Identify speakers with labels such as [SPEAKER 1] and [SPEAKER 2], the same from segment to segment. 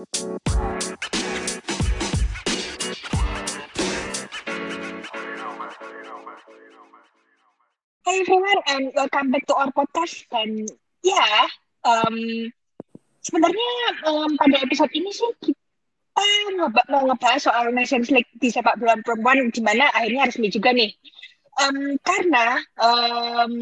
[SPEAKER 1] Hey everyone, and welcome back to our podcast. Dan ya, um, sebenarnya um, pada episode ini sih kita mau ngebahas soal Nations League di sepak bola perempuan, di mana akhirnya resmi juga nih. Um, karena um,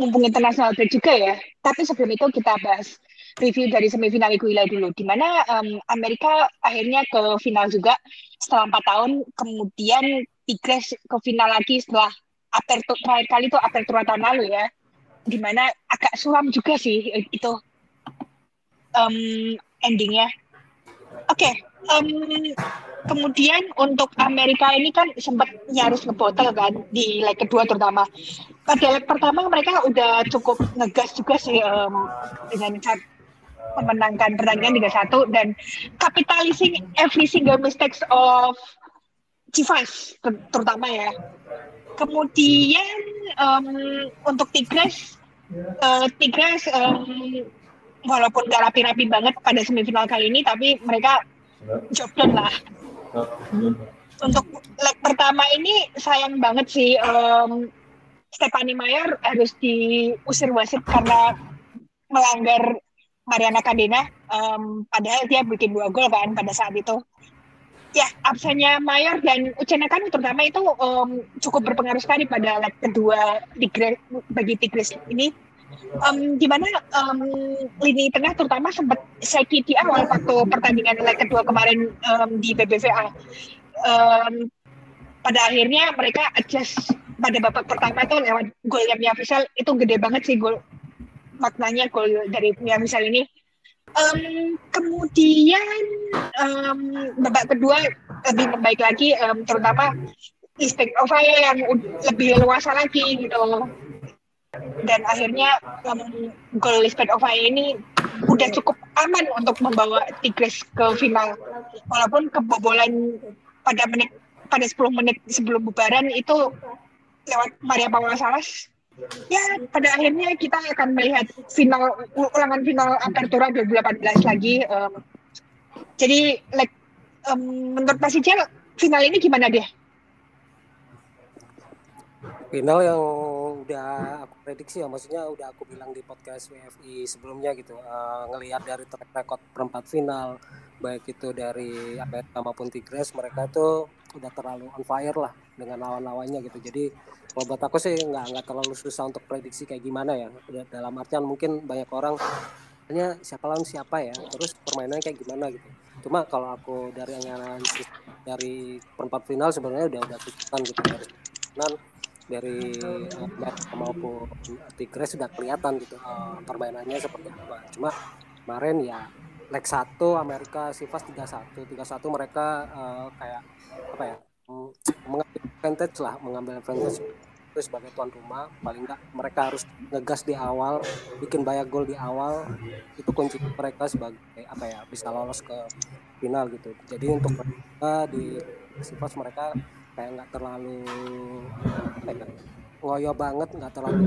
[SPEAKER 1] mumpung internasional juga ya. Tapi sebelum itu kita bahas review dari semifinal Iguila dulu, di mana um, Amerika akhirnya ke final juga setelah empat tahun, kemudian Tigres ke final lagi setelah apertura terakhir kali itu apertura tahun lalu ya, di mana agak suram juga sih itu um, endingnya. Oke, okay, um, kemudian untuk Amerika ini kan sempat nyaris ngebotol kan di leg kedua terutama. Pada leg pertama mereka udah cukup ngegas juga sih um, dengan memenangkan pertandingan 3-1 dan capitalizing every single mistakes of Chivas terutama ya. Kemudian um, untuk Tigres, uh, Tigres um, walaupun gak rapi-rapi banget pada semifinal kali ini, tapi mereka job done lah. Untuk leg pertama ini sayang banget sih um, Stephanie Mayer harus diusir wasit karena melanggar Mariana Cadena. Um, padahal dia bikin dua gol kan pada saat itu. Ya absennya Mayor dan Ucena kan terutama itu um, cukup berpengaruh sekali pada leg kedua Tigres, bagi Tigres ini. Um, di mana um, lini tengah terutama sempat sakit di awal waktu pertandingan leg kedua kemarin um, di BBVA um, pada akhirnya mereka adjust pada babak pertama itu lewat golnya Mia Fisal itu gede banget sih gol maknanya gol dari Mia Fisal ini Um, kemudian um, babak kedua lebih membaik lagi, um, terutama Istek Ovaya yang lebih luasa lagi gitu. Dan akhirnya um, gol Lisbeth Ovaya ini udah cukup aman untuk membawa Tigres ke final. Walaupun kebobolan pada menit pada 10 menit sebelum bubaran itu lewat Maria Paula Salas ya pada akhirnya kita akan melihat final ulangan final Apertura 2018 lagi. Um, jadi like um, menurut Pak Sijel final ini gimana deh?
[SPEAKER 2] Final yang udah aku prediksi ya, maksudnya udah aku bilang di podcast WFI sebelumnya gitu, uh, ngelihat dari track record perempat final, baik itu dari Amerika maupun Tigres, mereka tuh udah terlalu on fire lah dengan lawan-lawannya gitu. Jadi kalau buat aku sih nggak nggak terlalu susah untuk prediksi kayak gimana ya. Dalam artian mungkin banyak orang hanya siapa lawan siapa ya, terus permainannya kayak gimana gitu. Cuma kalau aku dari analisis dari perempat final sebenarnya udah udah kelihatan gitu dari final dari uh, maupun Tigres sudah kelihatan gitu uh, permainannya seperti apa. Cuma kemarin ya leg 1 Amerika Sivas 3-1 3-1 mereka uh, kayak apa ya mm, mengambil advantage lah mengambil advantage itu sebagai tuan rumah. Paling enggak mereka harus ngegas di awal bikin banyak gol di awal. Itu kunci mereka sebagai apa ya bisa lolos ke final gitu. Jadi untuk mereka di Sivas mereka kayak nggak terlalu ya, ngoyo banget nggak terlalu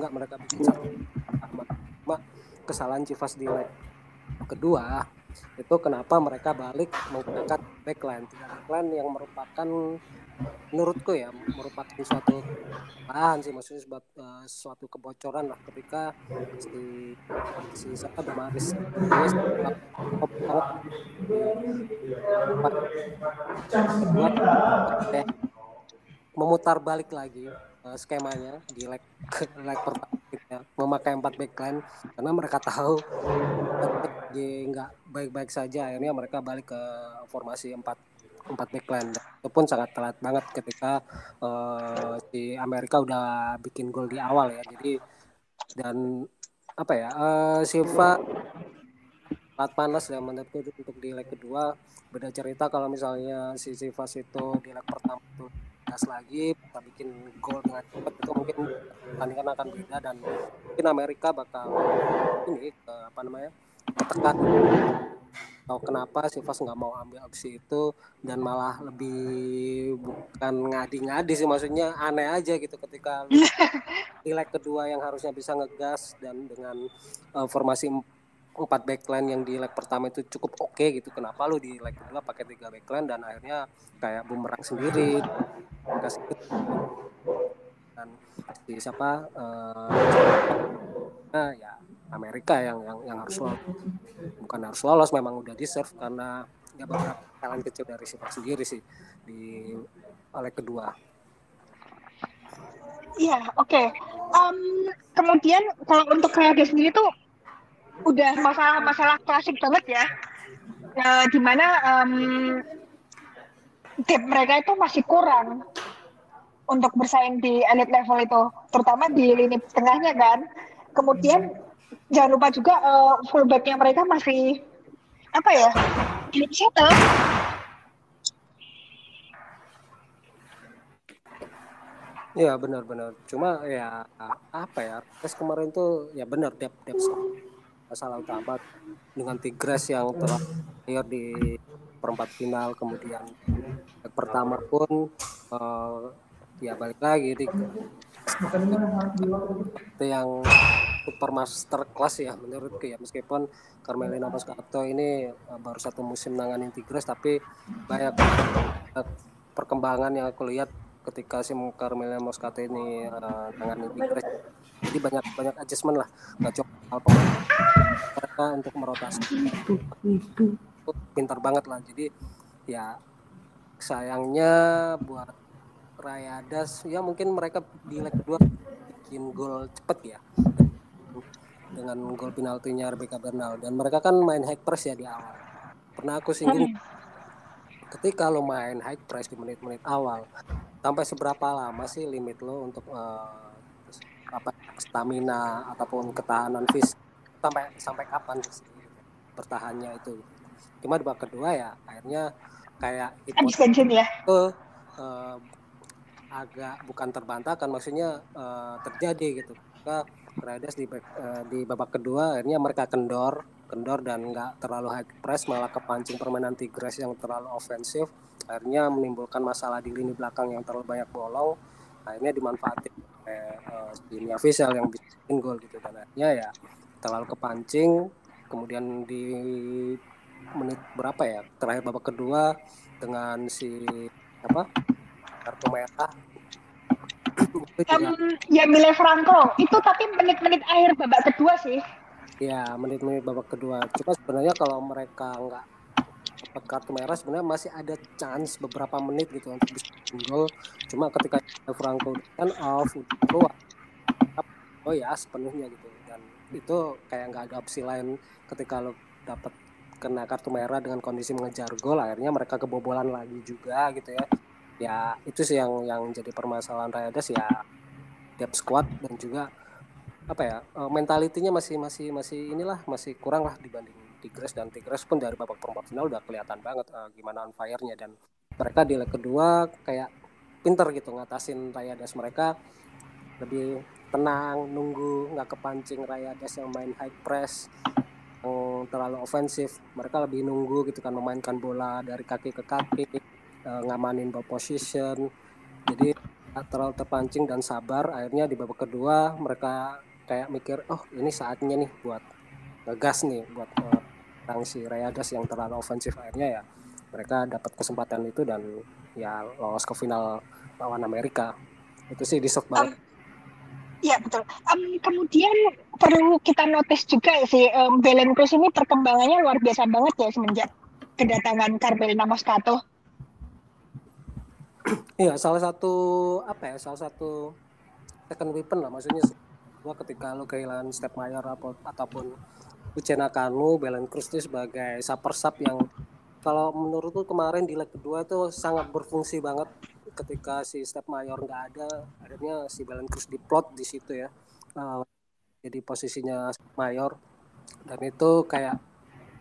[SPEAKER 2] nggak mereka bikin satu cuma kesalahan Civas di leg kedua itu kenapa mereka balik menggunakan backline. Tidak backline yang merupakan menurutku ya merupakan suatu bahan sih maksudnya sebuah uh, suatu kebocoran lah ketika si si siapa Damaris ini memutar balik lagi uh, skemanya di leg leg pertama ya, memakai empat backline karena mereka tahu nggak baik-baik saja akhirnya mereka balik ke formasi empat empat backline. Itu pun sangat telat banget ketika uh, si Amerika udah bikin gol di awal ya. Jadi dan apa ya uh, Silva sangat panas ya menurutku untuk di leg kedua. Beda cerita kalau misalnya si Sivas itu di leg pertama itu gas lagi bisa bikin gol dengan cepat itu mungkin pertandingan akan beda dan mungkin Amerika bakal ini ke apa namanya ketekan tahu kenapa Sivas nggak mau ambil opsi itu dan malah lebih bukan ngadi-ngadi sih maksudnya aneh aja gitu ketika di leg kedua yang harusnya bisa ngegas dan dengan uh, formasi empat backline yang di leg pertama itu cukup oke okay, gitu. Kenapa lu di leg kedua pakai tiga backline dan akhirnya kayak bumerang sendiri? Kasih dan di siapa uh, nah, ya Amerika yang yang yang harus lolos bukan harus lolos memang udah deserve karena ya beberapa kalian kecil dari sifat sendiri sih di oleh kedua
[SPEAKER 1] Iya, oke. Okay. Um, kemudian kalau untuk kreatif sendiri tuh udah masalah-masalah klasik banget ya. Uh, di mana um, tim mereka itu masih kurang untuk bersaing di elite level itu, terutama di lini tengahnya kan. Kemudian jangan lupa juga uh, fullbacknya mereka masih apa ya? Ini settle
[SPEAKER 2] Iya benar-benar. Cuma ya apa ya? Tes kemarin tuh ya benar depth depth masalah utama dengan Tigres yang telah di perempat final kemudian pertama pun uh, ya balik lagi di itu yang super master class ya menurutku ya. Meskipun Carmelina Moscato ini uh, baru satu musim nanganin Tigres tapi banyak perkembangan yang aku lihat ketika si Carmela Moscato ini uh, tangan Tigres. Jadi banyak banyak adjustment lah. Nggak pemain mereka untuk merotasi. Pintar banget lah. Jadi ya sayangnya buat Rayadas ya mungkin mereka di leg kedua bikin gol cepet ya. Dengan gol penaltinya Rebecca Bernal. Dan mereka kan main high press ya di awal. Pernah aku singgung hmm. ketika lo main high press di menit-menit awal sampai seberapa lama sih limit lo untuk uh, apa stamina ataupun ketahanan fisik? Sampai sampai kapan sih bertahannya itu? Cuma di babak kedua ya akhirnya kayak
[SPEAKER 1] itu ya? Uh,
[SPEAKER 2] uh, agak bukan terbantahkan maksudnya uh, terjadi gitu. Maka Raiders di uh, di babak kedua akhirnya mereka kendor kendor dan nggak terlalu high press malah kepancing permainan Tigres yang terlalu ofensif akhirnya menimbulkan masalah di lini belakang yang terlalu banyak bolong akhirnya dimanfaatin oleh uh, Fisel yang bikin gol gitu. Dan akhirnya ya terlalu kepancing kemudian di menit berapa ya terakhir babak kedua dengan si apa kartu merah
[SPEAKER 1] um, ya Mile Franco. Itu tapi menit-menit akhir babak kedua sih.
[SPEAKER 2] Ya menit-menit babak kedua. Cuma sebenarnya kalau mereka nggak dapat kartu merah sebenarnya masih ada chance beberapa menit gitu untuk bisa gol cuma ketika Franco kan off udah keluar oh ya sepenuhnya gitu. Dan itu kayak nggak ada opsi lain ketika lo dapat kena kartu merah dengan kondisi mengejar gol akhirnya mereka kebobolan lagi juga gitu ya ya itu sih yang yang jadi permasalahan Rayadas ya depth squad dan juga apa ya eh, mentalitinya masih masih masih inilah masih kurang lah dibanding Tigres dan Tigres pun dari babak perempat final udah kelihatan banget uh, gimana on fire-nya dan mereka di leg kedua kayak pinter gitu ngatasin Rayadas mereka. Lebih tenang nunggu nggak kepancing Rayadas yang main high press yang terlalu ofensif mereka lebih nunggu gitu kan memainkan bola dari kaki ke kaki uh, ngamanin ball position jadi terlalu terpancing dan sabar akhirnya di babak kedua mereka kayak mikir oh ini saatnya nih buat ngegas nih buat uh, si yang terlalu ofensif akhirnya ya mereka dapat kesempatan itu dan ya lolos ke final lawan Amerika itu sih di banget. Um,
[SPEAKER 1] Iya betul. Um, kemudian perlu kita notice juga ya sih um, Belen Cruz ini perkembangannya luar biasa banget ya semenjak kedatangan Carmelina Moscato.
[SPEAKER 2] Iya salah satu apa ya salah satu second weapon lah maksudnya gua ketika lo kehilangan step mayor ataupun Uchena Kanu, Belen Cruz itu sebagai super sub yang kalau menurutku kemarin di leg kedua itu sangat berfungsi banget ketika si Step Mayor nggak ada akhirnya si Belen Cruz diplot di situ ya. Uh, jadi posisinya Mayor dan itu kayak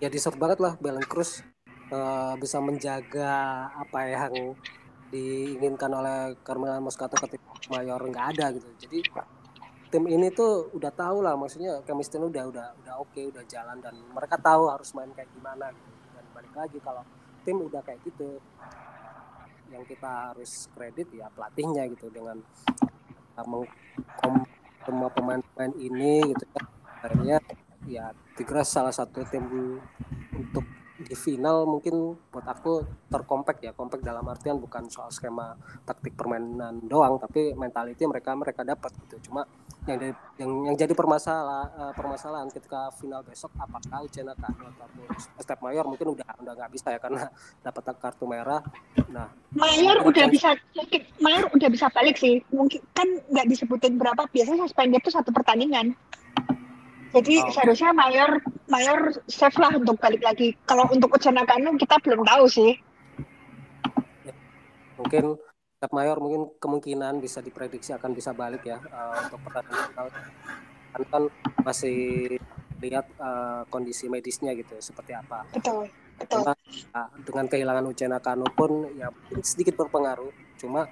[SPEAKER 2] ya deserve banget lah Belen Cruz uh, bisa menjaga apa yang diinginkan oleh Carmela Moscato ketika Mayor nggak ada gitu jadi tim ini tuh udah tahu lah maksudnya chemistry udah udah udah oke okay, udah jalan dan mereka tahu harus main kayak gimana gitu. dan balik lagi kalau tim udah kayak gitu yang kita harus kredit ya pelatihnya gitu dengan semua pemain-pemain ini gitu ya akhirnya ya Tigres salah satu tim untuk di final mungkin buat aku terkompak ya kompak dalam artian bukan soal skema taktik permainan doang tapi mentality mereka mereka dapat gitu. Cuma yang dari, yang yang jadi permasalahan uh, permasalahan ketika final besok apakah Uchena Kano atau Step Mayor mungkin udah udah nggak bisa ya karena dapat kartu merah. Nah
[SPEAKER 1] Mayor udah bisa Mayor udah bisa balik sih. Mungkin kan nggak disebutin berapa biasanya suspended itu satu pertandingan jadi oh. seharusnya mayor mayor safe lah untuk balik lagi. Kalau untuk Ujana Kanu kita belum tahu sih.
[SPEAKER 2] Mungkin Pep Mayor mungkin kemungkinan bisa diprediksi akan bisa balik ya uh, untuk pertandingan kan, kan masih lihat uh, kondisi medisnya gitu seperti apa.
[SPEAKER 1] Betul. Betul. Cuma,
[SPEAKER 2] uh, dengan kehilangan Ujana Kanu pun ya sedikit berpengaruh. Cuma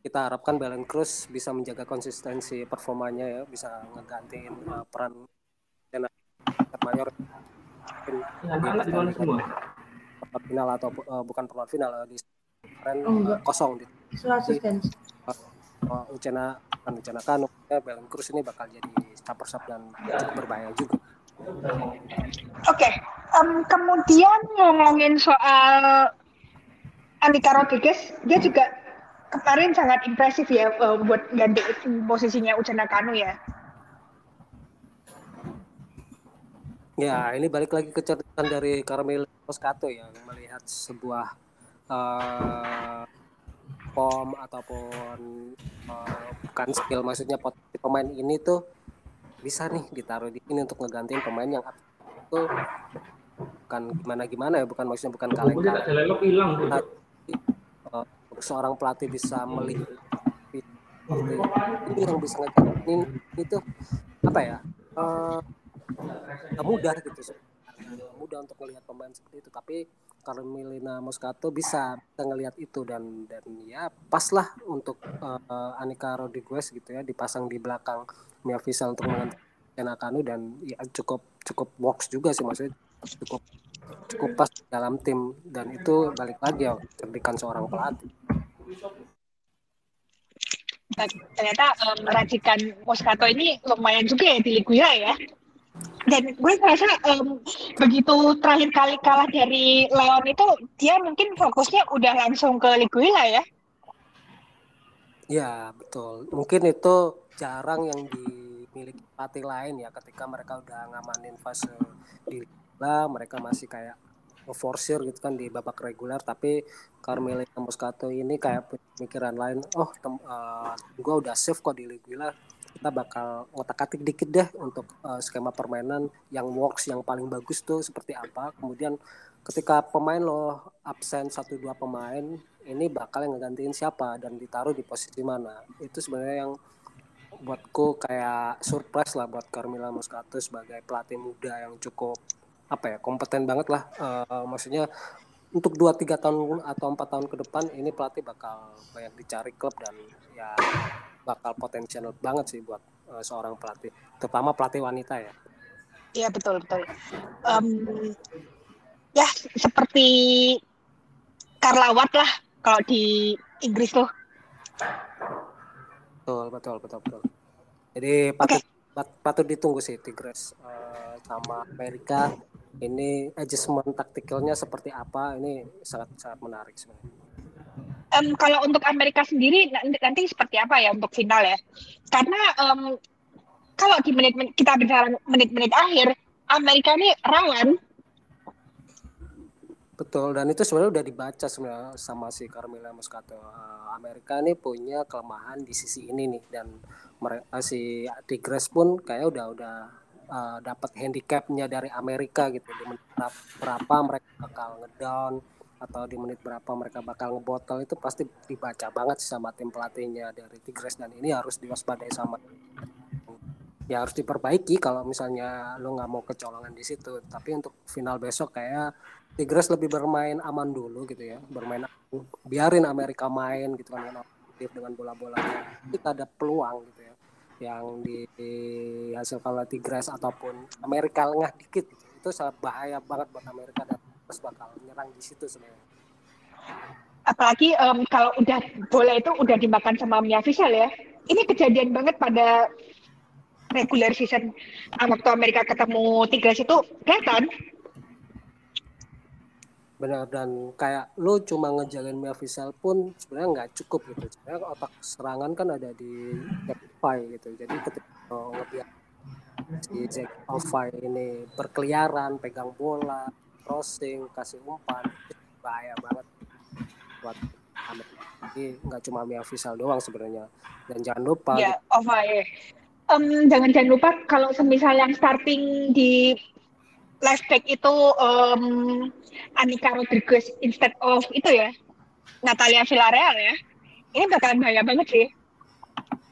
[SPEAKER 2] kita harapkan Belen Cruz bisa menjaga konsistensi performanya ya, bisa ngegantiin uh, peran mayor
[SPEAKER 3] semua
[SPEAKER 2] final atau uh, bukan perempat final uh, di keren oh, uh, kosong di uh, Ucena kan Ucena kan ya, Belen Cruz ini bakal jadi super sub dan cukup berbahaya juga.
[SPEAKER 1] Oke, okay. um, kemudian ngomongin soal Andika Rodriguez, dia juga kemarin sangat impresif ya uh, buat ganti posisinya Ucena Kanu ya.
[SPEAKER 2] Ya, ini balik lagi ke catatan dari Carmel Moscato ya, melihat sebuah uh, pom ataupun uh, bukan skill, maksudnya potensi pemain ini tuh bisa nih ditaruh di ini untuk ngegantiin pemain yang itu bukan gimana gimana ya, bukan maksudnya bukan kaleng-kaleng. hilang. Uh, seorang pelatih bisa melihat ini yang bisa ngegantiin itu apa ya? Uh, nggak mudah gitu mudah untuk melihat pemain seperti itu. Tapi kalau Milina Moscato bisa kita ngelihat itu dan dan ya pas lah untuk uh, Anika Rodriguez gitu ya dipasang di belakang Mia Visa untuk menghentikan Kanu dan ya cukup cukup works juga sih maksudnya. Cukup cukup pas dalam tim dan itu balik lagi ya cerdikan seorang pelatih.
[SPEAKER 1] Ternyata um, racikan Moscato ini lumayan juga ya di Liga ya dan gue merasa um, begitu terakhir kali kalah dari Leon itu dia mungkin fokusnya udah langsung ke Liguilla ya?
[SPEAKER 2] Ya betul. Mungkin itu jarang yang dimiliki pelatih lain ya ketika mereka udah ngamanin fase di Liga mereka masih kayak forsir gitu kan di babak reguler. Tapi Carmelo Moscato ini kayak pemikiran lain oh uh, gue udah save kok di Liga kita bakal ngotak-atik dikit deh untuk uh, skema permainan yang works yang paling bagus tuh seperti apa. Kemudian ketika pemain lo absen satu dua pemain, ini bakal yang ngegantiin siapa dan ditaruh di posisi mana. Itu sebenarnya yang buatku kayak surprise lah buat Carmila Moscato sebagai pelatih muda yang cukup apa ya kompeten banget lah. Uh, maksudnya untuk dua tiga tahun atau empat tahun ke depan ini pelatih bakal banyak dicari klub dan ya bakal potensial banget sih buat uh, seorang pelatih, terutama pelatih wanita ya.
[SPEAKER 1] Iya betul betul. Um, ya seperti Karlawat lah kalau di Inggris tuh.
[SPEAKER 2] Betul betul betul betul. Jadi patut okay. patut ditunggu sih Tigres uh, sama Amerika ini adjustment taktikalnya seperti apa ini sangat sangat menarik sebenarnya
[SPEAKER 1] um, kalau untuk Amerika sendiri nanti, nanti seperti apa ya untuk final ya? Karena um, kalau di menit, menit kita bicara menit-menit akhir, Amerika ini rawan.
[SPEAKER 2] Betul, dan itu sebenarnya udah dibaca sebenarnya sama si Carmela Moscato. Uh, Amerika ini punya kelemahan di sisi ini nih, dan mereka si Tigres pun kayak udah udah uh, dapat handicapnya dari Amerika gitu. Di berapa mereka bakal ngedown, atau di menit berapa mereka bakal ngebotol itu pasti dibaca banget sama tim pelatihnya dari Tigres. Dan ini harus diwaspadai sama ya harus diperbaiki kalau misalnya lo nggak mau kecolongan di situ. Tapi untuk final besok kayak Tigres lebih bermain aman dulu gitu ya bermain biarin Amerika main gitu kan dengan bola-bolanya. Kita ada peluang gitu ya yang di, di hasil kalau Tigres ataupun Amerika lengah dikit gitu. itu sangat bahaya banget buat Amerika dan terus bakal nyerang di situ sebenarnya.
[SPEAKER 1] Apalagi um, kalau udah bola itu udah dimakan sama Mia ya. Ini kejadian banget pada regular season waktu Amerika ketemu Tigres itu kelihatan
[SPEAKER 2] benar dan kayak lo cuma ngejagain Mia Visal pun sebenarnya nggak cukup gitu sebenarnya otak serangan kan ada di Five gitu jadi ketika lo ngebiar si Jack Alfai ini berkeliaran pegang bola crossing kasih umpan bahaya banget buat jadi nggak cuma Mia Visal doang sebenarnya. Dan jangan lupa
[SPEAKER 1] ya Alfai um, jangan jangan lupa kalau semisal yang starting di left back itu um, Anika Rodriguez instead of itu ya Natalia Villarreal ya. Ini bakalan bahaya banget sih.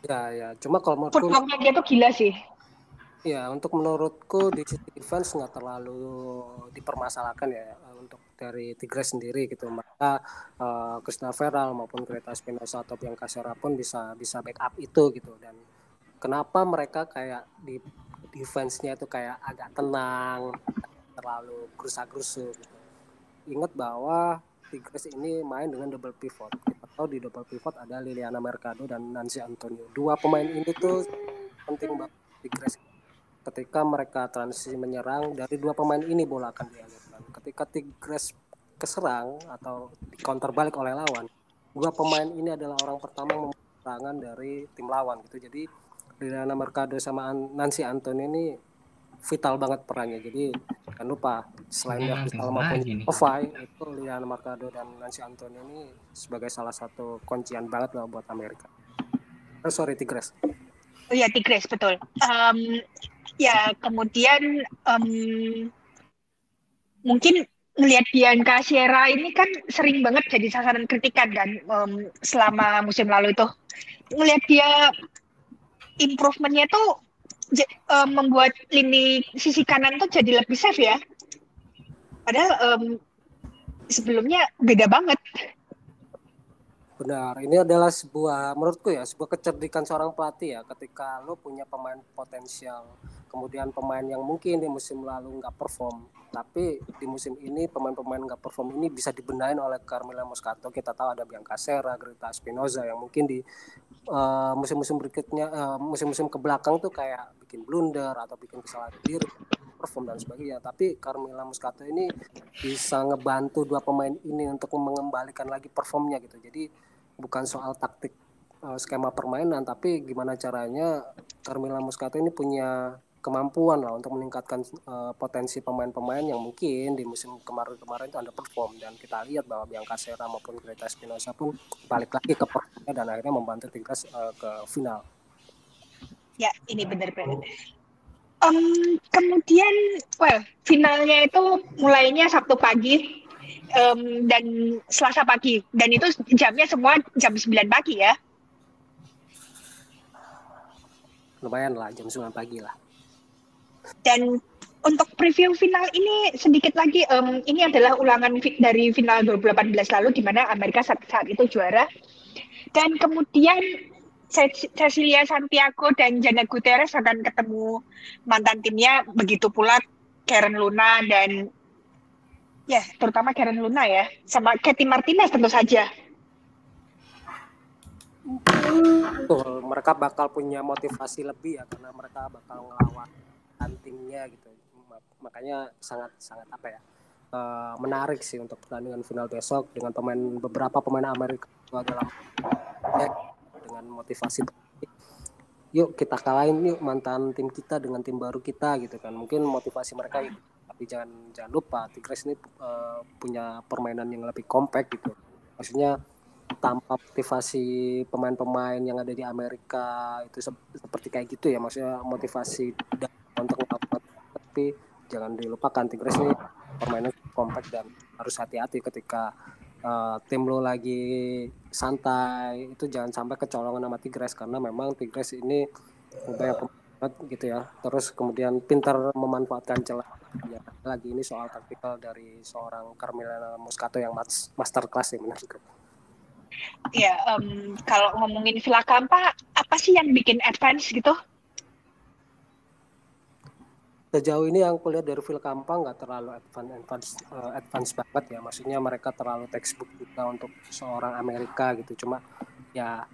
[SPEAKER 2] Ya ya. Cuma kalau menurutku
[SPEAKER 1] footworknya dia tuh gila sih
[SPEAKER 2] ya untuk menurutku di sisi defense nggak terlalu dipermasalahkan ya untuk dari Tigres sendiri gitu maka uh, Krishna Feral maupun Greta Spinoza atau yang Kasera pun bisa bisa backup itu gitu dan kenapa mereka kayak di defense-nya itu kayak agak tenang, terlalu gerusa-gerusu gitu. Ingat bahwa Tigres ini main dengan double pivot. Kita tahu di double pivot ada Liliana Mercado dan Nancy Antonio. Dua pemain ini tuh penting banget Tigres. Ketika mereka transisi menyerang dari dua pemain ini bola akan dialirkan. Ketika Tigres keserang atau di counter balik oleh lawan, dua pemain ini adalah orang pertama serangan dari tim lawan gitu. Jadi Liliana Mercado sama Nancy Anton ini vital banget perannya. Jadi jangan lupa selain dia vital maupun Ovai itu Liliana Mercado dan Nancy Anton ini sebagai salah satu kuncian banget lah buat Amerika. Oh, sorry Tigres.
[SPEAKER 1] Oh ya Tigres betul. Um, ya kemudian um, mungkin ngelihat Bianca Sierra ini kan sering banget jadi sasaran kritikan kan um, selama musim lalu itu ngelihat dia improvementnya tuh uh, membuat lini sisi kanan tuh jadi lebih safe ya. Padahal um, sebelumnya beda banget.
[SPEAKER 2] Benar, ini adalah sebuah menurutku ya sebuah kecerdikan seorang pelatih ya ketika lo punya pemain potensial, kemudian pemain yang mungkin di musim lalu nggak perform, tapi di musim ini pemain-pemain nggak perform ini bisa dibenahin oleh Carmela Moscato. Kita tahu ada Bianca Serra, Greta Spinoza yang mungkin di uh, musim-musim berikutnya, uh, musim-musim ke belakang tuh kayak bikin blunder atau bikin kesalahan diri, perform dan sebagainya. Tapi Carmela Muscato ini bisa ngebantu dua pemain ini untuk mengembalikan lagi performnya gitu. Jadi bukan soal taktik uh, skema permainan, tapi gimana caranya Carmela Muscato ini punya kemampuan lah untuk meningkatkan uh, potensi pemain-pemain yang mungkin di musim kemarin-kemarin itu underperform dan kita lihat bahwa Bianca Serra maupun Greta Espinosa pun balik lagi ke performnya dan akhirnya membantu Tigres uh, ke final.
[SPEAKER 1] Ya, ini benar-benar. Um, kemudian, well, finalnya itu mulainya Sabtu pagi um, dan Selasa pagi dan itu jamnya semua jam 9 pagi ya.
[SPEAKER 2] Lumayan lah, jam 9 pagi lah.
[SPEAKER 1] Dan untuk preview final ini sedikit lagi, um, ini adalah ulangan dari final 2018 lalu di mana Amerika saat, saat itu juara. Dan kemudian Cecilia Santiago dan Jana Gutierrez akan ketemu mantan timnya, begitu pula Karen Luna dan ya terutama Karen Luna ya, sama Katy Martinez tentu saja.
[SPEAKER 2] Betul, mereka bakal punya motivasi lebih ya karena mereka bakal ngelawan huntingnya gitu makanya sangat sangat apa ya uh, menarik sih untuk pertandingan final besok dengan pemain beberapa pemain Amerika dalam ya, dengan motivasi. Yuk kita kalahin yuk mantan tim kita dengan tim baru kita gitu kan. Mungkin motivasi mereka itu. Tapi jangan jangan lupa Tigres ini uh, punya permainan yang lebih kompak gitu. Maksudnya tanpa motivasi pemain-pemain yang ada di Amerika itu seperti kayak gitu ya. Maksudnya motivasi untuk melakukan tapi jangan dilupakan Tigres ini permainan kompak dan harus hati-hati ketika uh, tim lo lagi santai. Itu jangan sampai kecolongan sama Tigres karena memang Tigres ini banyak pemain gitu ya. Terus kemudian pintar memanfaatkan celah ya, lagi ini soal taktikal dari seorang Carmela Muscato yang master class ya menurutku
[SPEAKER 1] ya um, kalau ngomongin Villa Kampa apa sih yang bikin advance gitu
[SPEAKER 2] sejauh ini yang kulihat dari Phil Kampa nggak terlalu advance advance, uh, advance banget ya. Maksudnya mereka terlalu textbook juga untuk seorang Amerika gitu. Cuma ya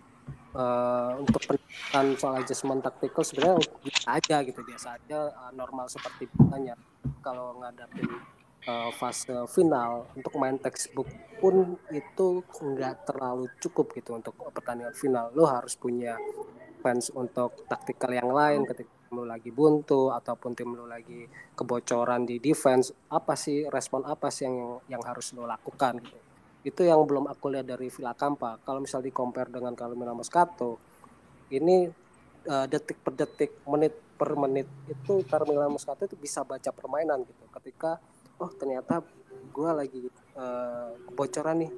[SPEAKER 2] uh, untuk pendidikan soal adjustment taktikal sebenarnya biasa aja gitu. Biasa aja uh, normal seperti biasanya kalau ngadapin uh, fase final untuk main textbook pun itu nggak terlalu cukup gitu untuk pertandingan final. Lo harus punya fans untuk taktikal yang lain ketika lu lagi buntu ataupun tim lu lagi kebocoran di defense apa sih respon apa sih yang yang harus lo lakukan gitu? Itu yang belum aku lihat dari Villa Kampa. Kalau misal di compare dengan Carmelo Moscato ini uh, detik per detik menit per menit itu Carmelo Moscato itu bisa baca permainan gitu. Ketika oh ternyata gue lagi uh, kebocoran nih.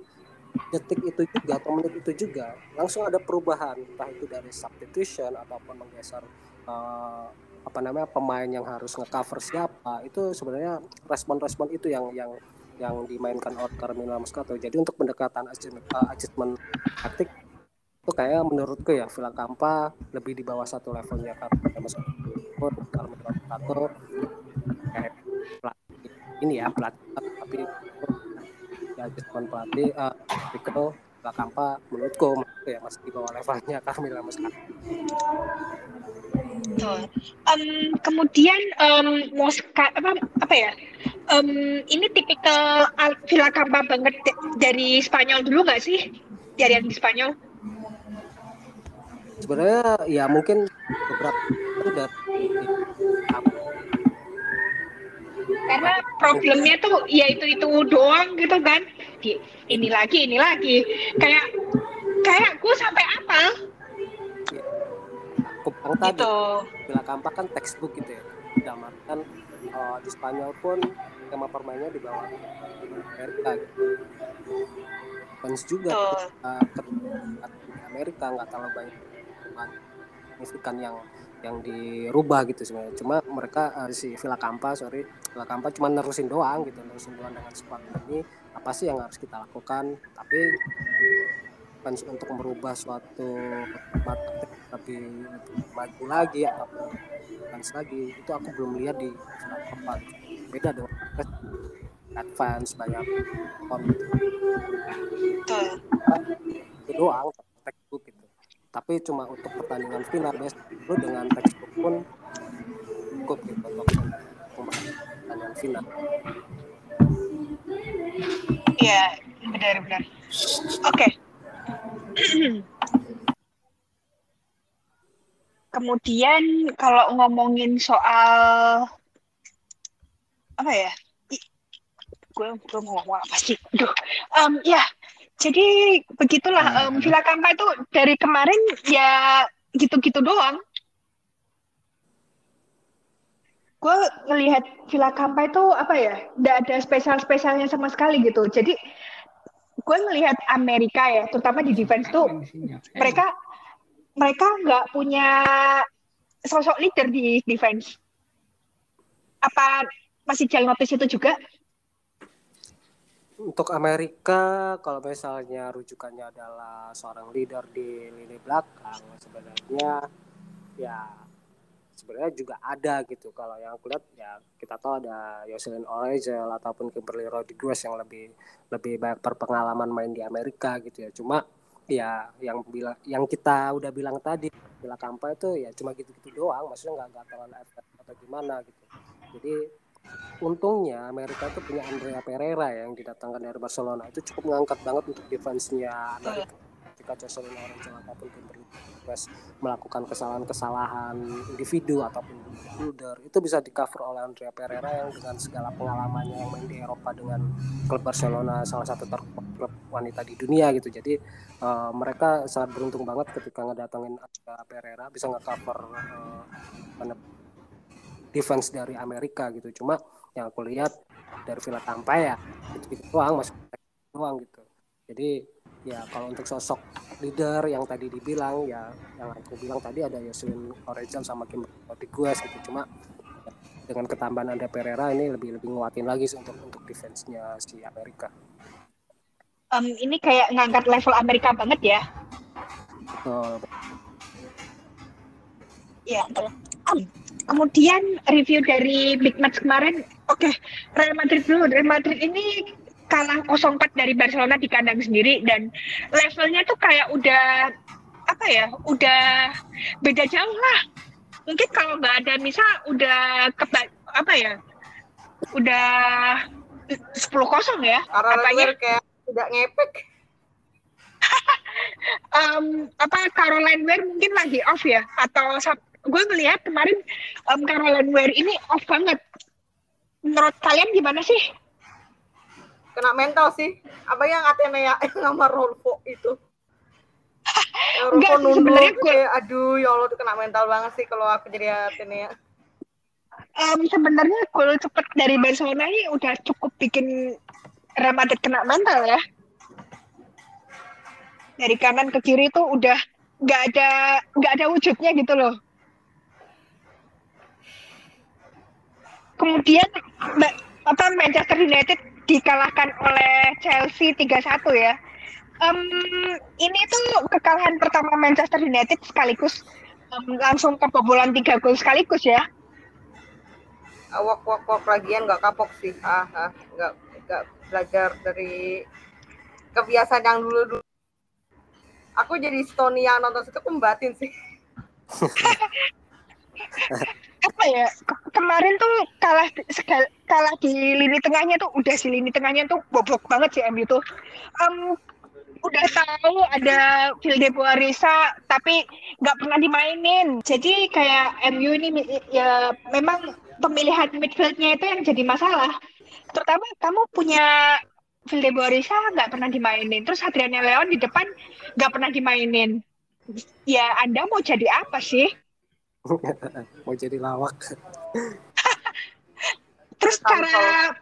[SPEAKER 2] Detik itu juga atau menit itu juga langsung ada perubahan. Entah itu dari substitution ataupun menggeser uh, apa namanya pemain yang harus ngecover siapa itu sebenarnya respon-respon itu yang yang yang dimainkan oleh Carmelo Moscato. Jadi untuk pendekatan adjustment, uh, adjustment taktik itu kayak menurutku ya Villa Kampa lebih di bawah satu levelnya Carmelo Moscato. Carmelo Moscato kayak ini ya pelatih tapi ya adjustment pelatih uh, Rico Villa Kampa menurutku ya masih di bawah levelnya Carmelo Moscato.
[SPEAKER 1] Betul. Um, kemudian um, Moska apa apa ya? Um, ini tipikal Villa Campa banget dari Spanyol dulu nggak sih? Dari yang di Spanyol?
[SPEAKER 2] Sebenarnya ya mungkin beberapa itu dari
[SPEAKER 1] karena problemnya tuh ya itu itu doang gitu kan ini lagi ini lagi kayak kayak gue sampai apa
[SPEAKER 2] Kupang tadi. Gitu. Bila Kampak kan textbook gitu ya. Dalam kan uh, di Spanyol pun tema permainnya di bawah Amerika gitu. Fans juga uh, di Amerika nggak terlalu banyak signifikan yang yang dirubah gitu sebenarnya. Cuma mereka uh, si Villa Kampa sorry Villa Kampa cuma nerusin doang gitu nerusin doang dengan squad ini. Apa sih yang harus kita lakukan? Tapi fans untuk merubah suatu lebih, lebih maju lagi atau fans lagi. Itu aku belum lihat di tempat. Beda dengan advance banyak kon itu doang textbook gitu. Tapi cuma untuk pertandingan final best. Itu dengan textbook pun cukup gitu untuk pertandingan final.
[SPEAKER 1] Iya, benar-benar. Oke. Okay. Kemudian kalau ngomongin soal apa ya? Gue belum ngomong apa sih. Duh. Um, ya, jadi begitulah um, Villa Kampa itu dari kemarin ya gitu-gitu doang. Gue ngelihat Villa Kampa itu apa ya? Tidak ada spesial-spesialnya sama sekali gitu. Jadi gue melihat Amerika ya, terutama di defense tuh mereka mereka nggak punya sosok leader di defense. Apa masih jalan notice itu juga?
[SPEAKER 2] Untuk Amerika, kalau misalnya rujukannya adalah seorang leader di lini belakang, sebenarnya ya sebenarnya juga ada gitu. Kalau yang aku lihat ya kita tahu ada Yoselin Orezel ataupun Kimberly Rodriguez yang lebih lebih banyak berpengalaman main di Amerika gitu ya. Cuma ya yang bilang yang kita udah bilang tadi bila Kampa itu ya cuma gitu-gitu doang. Maksudnya nggak nggak terlalu efek atau gimana gitu. Jadi untungnya Amerika itu punya Andrea Pereira yang didatangkan dari Barcelona. Itu cukup mengangkat banget untuk defense-nya Amerika ketika Jocelyn Orezel ataupun Kimberly West melakukan kesalahan-kesalahan individu ataupun builder itu bisa di cover oleh Andrea Pereira yang dengan segala pengalamannya yang main di Eropa dengan klub Barcelona salah satu klub wanita di dunia gitu. Jadi uh, mereka sangat beruntung banget ketika ngedatengin Andrea Pereira bisa nge-cover uh, defense dari Amerika gitu. Cuma yang aku lihat dari Villa Tampa ya itu, itu doang masuk doang gitu. Jadi ya kalau untuk sosok leader yang tadi dibilang ya yang aku bilang tadi ada Yoselin Orejan sama Kim Rodriguez gitu cuma dengan ketambahan ada Pereira ini lebih lebih nguatin lagi sih untuk untuk defense-nya si Amerika.
[SPEAKER 1] Um, ini kayak ngangkat level Amerika banget ya.
[SPEAKER 2] Betul.
[SPEAKER 1] Ya, Um, kemudian review dari big match kemarin, oke, okay, Real Madrid dulu. Real Madrid ini kalah 0-4 dari Barcelona di kandang sendiri dan levelnya tuh kayak udah apa ya udah beda jauh lah. Mungkin kalau nggak ada Misa udah keba apa ya udah sepuluh kosong ya.
[SPEAKER 3] Karena
[SPEAKER 1] apanya?
[SPEAKER 3] kayak tidak ngepek.
[SPEAKER 1] um, apa Caroline Weir mungkin lagi off ya? Atau gue ngelihat kemarin um, Caroline Weir ini off banget. Menurut kalian gimana sih
[SPEAKER 3] Kena mental sih. Apa yang Atenea yang sama Rolfo itu?
[SPEAKER 1] Enggak
[SPEAKER 3] Rolfo
[SPEAKER 1] sih,
[SPEAKER 3] nunduk
[SPEAKER 1] sebenarnya gue-
[SPEAKER 3] kayak, aduh ya Allah tuh kena mental banget sih kalau aku jadi Atenea.
[SPEAKER 1] um, sebenarnya gol cepet dari Barcelona ini udah cukup bikin Real Madrid kena mental ya dari kanan ke kiri tuh udah nggak ada nggak ada wujudnya gitu loh kemudian apa Manchester United dikalahkan oleh Chelsea 3-1 ya Em, ini tuh kekalahan pertama Manchester United sekaligus em, langsung kebobolan tiga gol sekaligus ya
[SPEAKER 3] Awak wak wak lagian nggak kapok sih. Ah, ah nggak nggak belajar dari kebiasaan yang dulu dulu. Aku jadi Stony yang nonton situ kumbatin sih.
[SPEAKER 1] apa ya ke- kemarin tuh kalah segal, kalah di lini tengahnya tuh udah si lini tengahnya tuh bobrok banget sih MU tuh. Em, udah tahu ada Phil de Boarisa tapi nggak pernah dimainin. Jadi kayak MU ini ya memang pemilihan midfieldnya itu yang jadi masalah. Terutama kamu punya Phil de Boarisa nggak pernah dimainin terus Adriana Leon di depan nggak pernah dimainin. Ya Anda mau jadi apa sih
[SPEAKER 2] mau jadi lawak
[SPEAKER 1] Terus cara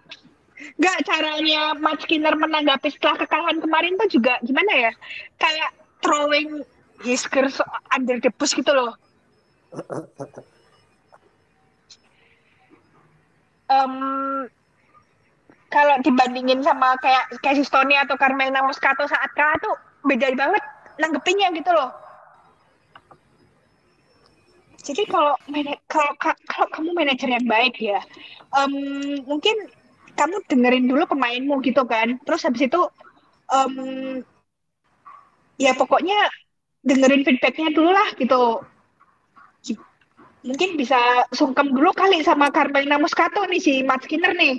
[SPEAKER 1] nggak caranya Matt Skinner menanggapi setelah kekalahan kemarin tuh juga gimana ya? Kayak throwing his girls under the bus gitu loh. Em, kalau dibandingin sama kayak Casey Stoney atau Carmelina Moscato saat kalah tuh beda banget nanggepinnya gitu loh. Jadi kalau kalau ka- kalau kamu manajer yang baik ya, em, mungkin kamu dengerin dulu pemainmu gitu kan. Terus habis itu em, ya pokoknya dengerin feedbacknya dulu lah gitu. Gi- Mungkin bisa sungkem dulu kali sama Carmelina Moscato nih si Matt Skinner nih.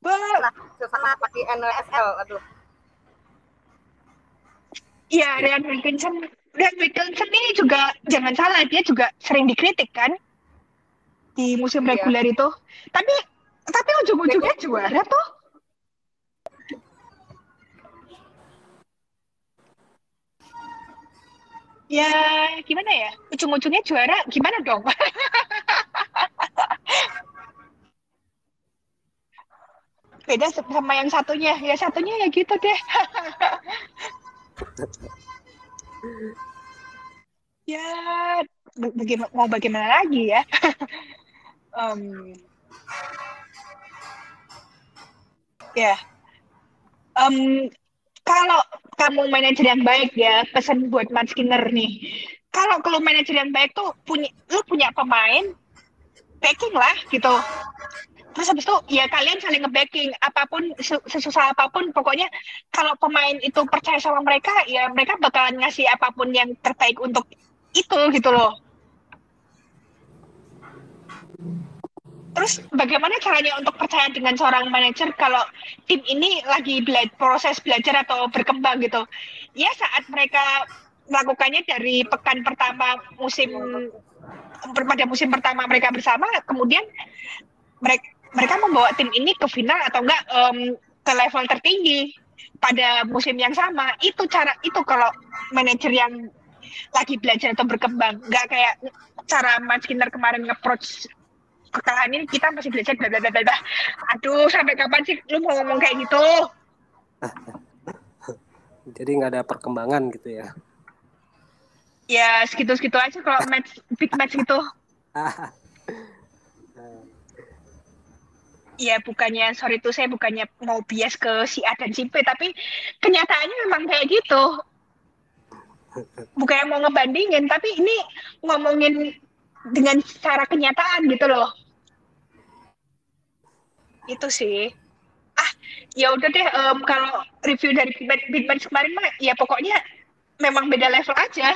[SPEAKER 1] Wah,
[SPEAKER 3] Nah, susah pakai NWSL, aduh.
[SPEAKER 1] Iya, Ryan Wilkinson. Ryan Wilkinson ini juga jangan salah dia juga sering dikritik kan di musim
[SPEAKER 3] Iya.
[SPEAKER 1] reguler itu. Tapi tapi ujung-ujungnya juara tuh. Ya gimana ya? Ujung-ujungnya juara gimana dong? Beda sama yang satunya. Ya satunya ya gitu deh. ya bagaimana mau bagaimana lagi ya? Em, ya. Em, kalau kamu manajer yang baik ya pesan buat Matt Skinner nih. Kalau kalau manajer yang baik tuh punya lu punya pemain backing lah gitu terus habis itu ya kalian saling nge-backing apa pun se- sesusah apa pun pokoknya kalau pemain itu percaya sama mereka ya mereka bakalan ngasih apa pun yang terbaik untuk itu gitu loh. Terus bagaimana caranya untuk percaya dengan seorang manajer kalau tim ini lagi bela- proses belajar atau berkembang gitu? Ya saat mereka melakukannya dari pekan pertama musim pada musim pertama mereka bersama kemudian mereka mereka membawa tim ini ke final atau enggak em, ke level tertinggi pada musim yang sama. Itu cara itu kalau manajer yang lagi belajar atau berkembang. Nggak kayak cara Mas Skinner kemarin nge-approach kekalahan ini kita masih belajar bla bla bla bla bla. aduh sampai kapan sih lu mau ngomong kayak gitu?
[SPEAKER 2] Jadi nggak ada perkembangan gitu ya?
[SPEAKER 1] Ya segitu segitu aja kalau match big match gitu ya bukannya sorry tuh saya bukannya mau bias ke si A dan si B tapi kenyataannya memang kayak gitu. Bukan yang mau ngebandingin tapi ini ngomongin dengan secara kenyataan gitu loh. Itu sih. Ah ya udah deh um, kalau review dari Big Bang kemarin mah ya pokoknya memang beda level aja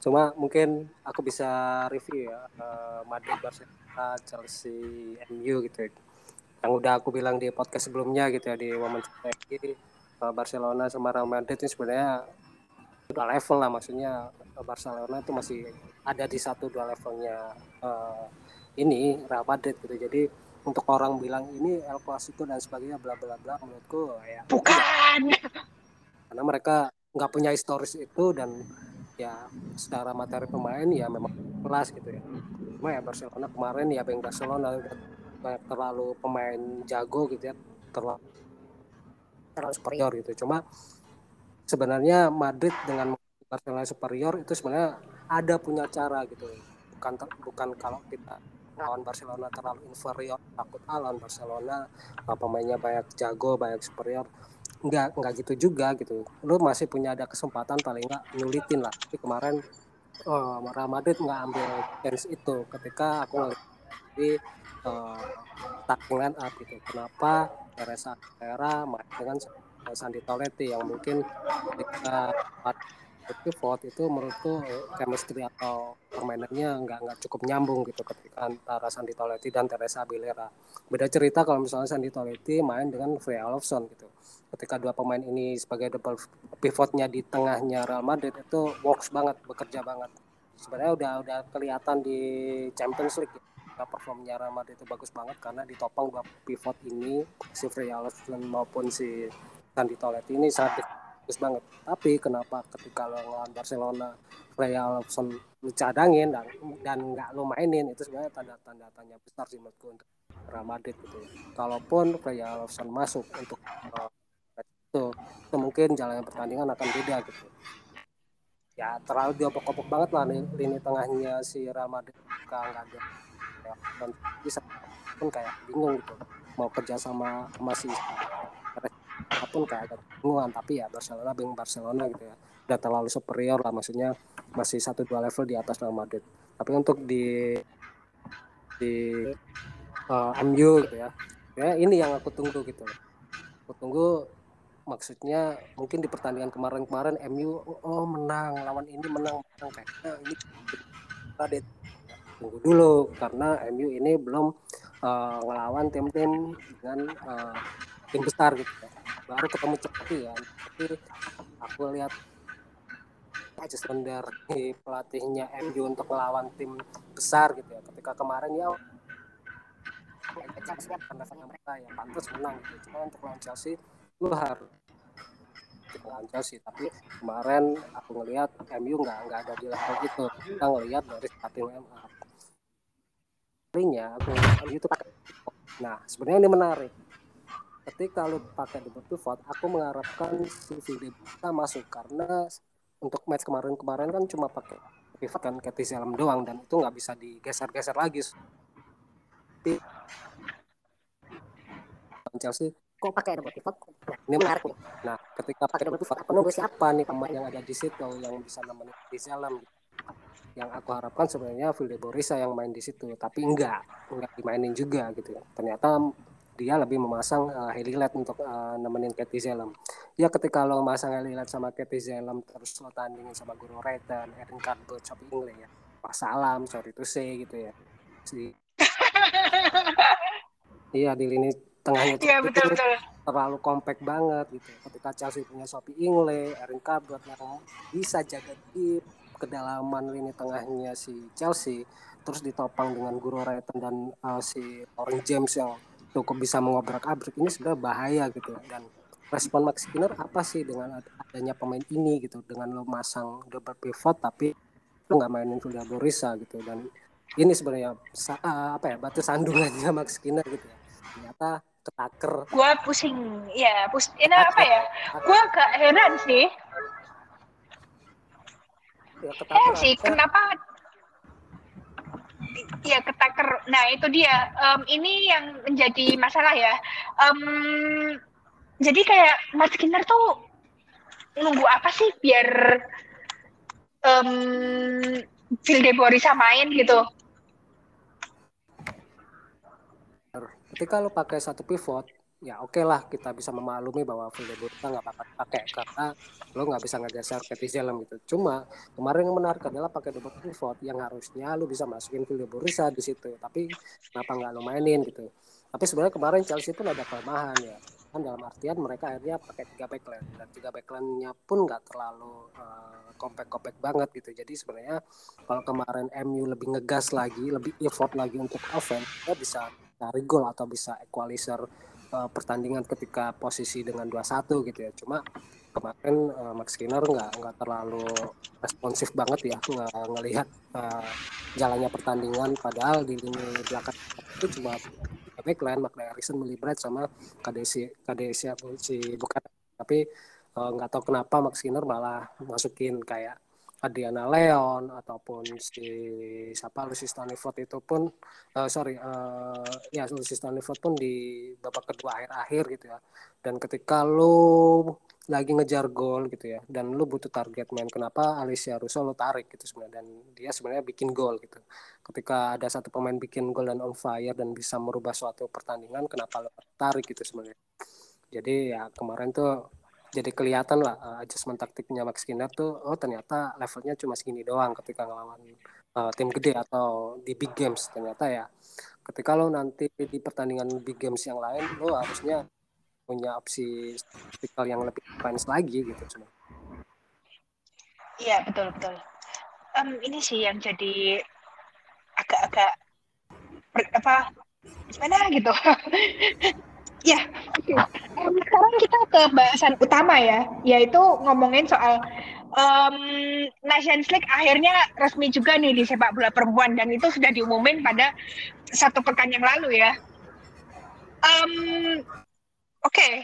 [SPEAKER 2] cuma mungkin aku bisa review ya uh, Madrid Barcelona Chelsea MU gitu. Ya. yang udah aku bilang di podcast sebelumnya gitu ya di Women's League uh, Barcelona sama Real Madrid ini sebenarnya udah level lah. Maksudnya Barcelona itu masih ada di satu dua levelnya uh, ini Real Madrid gitu. Jadi untuk orang bilang ini El Clasico dan sebagainya bla bla bla menurutku ya
[SPEAKER 1] bukan!
[SPEAKER 2] karena mereka nggak punya historis itu dan ya secara materi pemain ya memang kelas gitu ya. Cuma ya Barcelona kemarin ya Bang Barcelona terlalu pemain jago gitu ya terlalu terlalu superior gitu. Cuma sebenarnya Madrid dengan Barcelona superior itu sebenarnya ada punya cara gitu. Bukan bukan kalau kita lawan Barcelona terlalu inferior takut lawan Barcelona pemainnya banyak jago banyak superior nggak nggak gitu juga gitu. Lu masih punya ada kesempatan paling nggak nyulitin lah. Tapi kemarin oh, Real Madrid nggak ambil chance itu. Ketika aku ngeliat di uh, tackling up gitu. Kenapa Teresa Era main dengan Sandi Toletti yang mungkin ketika pivot itu menurutku chemistry atau permainannya nggak nggak cukup nyambung gitu ketika antara Sandi Toletti dan Teresa Aguilera. Beda cerita kalau misalnya Sandi Toletti main dengan Freya Olofsson gitu ketika dua pemain ini sebagai double pivotnya di tengahnya Real Madrid itu works banget bekerja banget sebenarnya udah udah kelihatan di Champions League ya. performnya Real Madrid itu bagus banget karena ditopang dua pivot ini si Freya maupun si Sandi Toletti ini sangat bagus banget. Tapi kenapa ketika lo ngelawan Barcelona Freya Olofsson lu cadangin dan dan nggak lo mainin itu sebenarnya tanda tanda tanya besar sih menurutku untuk Real Madrid gitu kalaupun Freya Olofsson masuk untuk uh, itu, itu mungkin jalannya pertandingan akan beda gitu. Ya terlalu diopok-opok banget lah nih lini tengahnya si Real Madrid. Nggak ada ya, bisa pun kayak bingung gitu. Mau kerja sama masih apa pun kayak agak bingungan tapi ya Barcelona bingung Barcelona gitu ya. Udah terlalu superior lah maksudnya masih satu dua level di atas Real Madrid. Tapi untuk di di uh, eh, MU gitu ya ya ini yang aku tunggu gitu. Aku tunggu maksudnya mungkin di pertandingan kemarin-kemarin MU oh menang lawan ini menang menang kayaknya ini kita tunggu dulu karena MU ini belum uh, ngelawan tim-tim dengan uh, tim besar gitu. ya. Baru ketemu Chelsea ya tapi aku lihat adjustment dari pelatihnya MU untuk melawan tim besar gitu ya. Ketika kemarin ya karena mereka yang pantas menang gitu. Cuma untuk lawan Chelsea lu harus lawan Chelsea. Tapi kemarin aku ngelihat MU nggak nggak ada di level itu. Kita ngelihat dari starting MA nya aku MU itu nah sebenarnya ini menarik ketika lu pakai double pivot aku mengharapkan si Vidi bisa masuk. Karena untuk match kemarin-kemarin kan cuma pakai pivot kan Katie Zelem doang dan itu nggak bisa digeser-geser lagi. Tapi Chelsea kok pakai double pivot? Ini menarik nih. Nah ketika pakai double pivot aku nunggu siapa nih pemain yang ada di situ yang bisa nemenin di dalam yang aku harapkan sebenarnya Vilde Borisa yang main di situ tapi enggak enggak dimainin juga gitu ya. Ternyata dia lebih memasang uh, Helilat untuk uh, nemenin Katy Zelem. Ya ketika lo memasang Helilat sama Katy Zelem terus lo tandingin sama Guru Retan, Erin Cardboard, Shopee Ingle ya. Pak Salam, sorry to say gitu ya. Si... iya di lini tengahnya
[SPEAKER 1] Iya betul betul.
[SPEAKER 2] Terlalu kompak banget gitu. Ketika Chelsea punya Sophie Ingle, Erin Cabot yang bisa jaga di kedalaman lini tengahnya si Chelsea, terus ditopang dengan Guru Rayton dan uh, si Orange James yang cukup bisa mengobrak-abrik ini sebenarnya bahaya gitu. Dan respon Max Skinner apa sih dengan adanya pemain ini gitu dengan lo masang double pivot tapi lo nggak mainin Julia Borisa gitu. Dan ini sebenarnya uh, apa ya batu sandungannya Max Skinner gitu ya. Ternyata ketaker
[SPEAKER 1] gua pusing ya pus ini apa ya? Gua agak heran sih. Ya, heran sih kenapa ya ketaker nah itu dia. Um, ini yang menjadi masalah ya. Um, jadi kayak Mas Skinner tuh nunggu apa sih biar um, Phil Deborisa main gitu?
[SPEAKER 2] Ketika lo pakai satu pivot ya oke okay lah kita bisa memaklumi bahwa Vildebursa nggak bakal pakai karena lo nggak bisa ngegeser Petizellem gitu. Cuma kemarin yang menarik adalah pakai double pivot yang harusnya lo bisa masukin Vildebursa di situ. Tapi kenapa nggak lo mainin gitu? Tapi sebenarnya kemarin Chelsea pun ada kelemahan ya. Kan dalam artian mereka akhirnya pakai tiga backline dan tiga backline-nya pun nggak terlalu uh, compact-compact banget gitu. Jadi sebenarnya kalau kemarin MU lebih ngegas lagi, lebih effort lagi untuk offense, dia bisa cari gol atau bisa equalizer uh, pertandingan ketika posisi dengan 2-1 gitu ya. Cuma kemarin uh, Max Skinner nggak nggak terlalu responsif banget ya nggak ngelihat uh, jalannya pertandingan padahal di lini belakang itu cuma backline Makna Erikson melibret sama KDC KDC si bukan tapi nggak uh, tahu kenapa Max Skinner malah masukin kayak Adriana Leon ataupun si siapa Lucy Staniford itu pun uh, sorry uh, ya Lucy Staniford pun di babak kedua akhir-akhir gitu ya. Dan ketika lu lagi ngejar gol gitu ya dan lu butuh target main kenapa Alicia Russo lu tarik gitu sebenarnya? Dan dia sebenarnya bikin gol gitu. Ketika ada satu pemain bikin gol dan on fire dan bisa merubah suatu pertandingan kenapa lu tarik gitu sebenarnya? Jadi ya kemarin tuh jadi kelihatan lah uh, adjustment taktiknya Max Skinner tuh oh ternyata levelnya cuma segini doang ketika ngelawan uh, tim gede atau di big games ternyata ya. Ketika lo nanti di pertandingan big games yang lain lo harusnya punya opsi taktikal yang lebih advance lagi gitu cuma.
[SPEAKER 1] Iya betul betul. Um, ini sih yang jadi agak-agak apa gimana gitu Ya, oke. Um, sekarang kita ke bahasan utama ya, yaitu ngomongin soal um, Nations League akhirnya resmi juga nih di sepak bola perempuan dan itu sudah diumumin pada satu pekan yang lalu ya. Um, Oke, okay.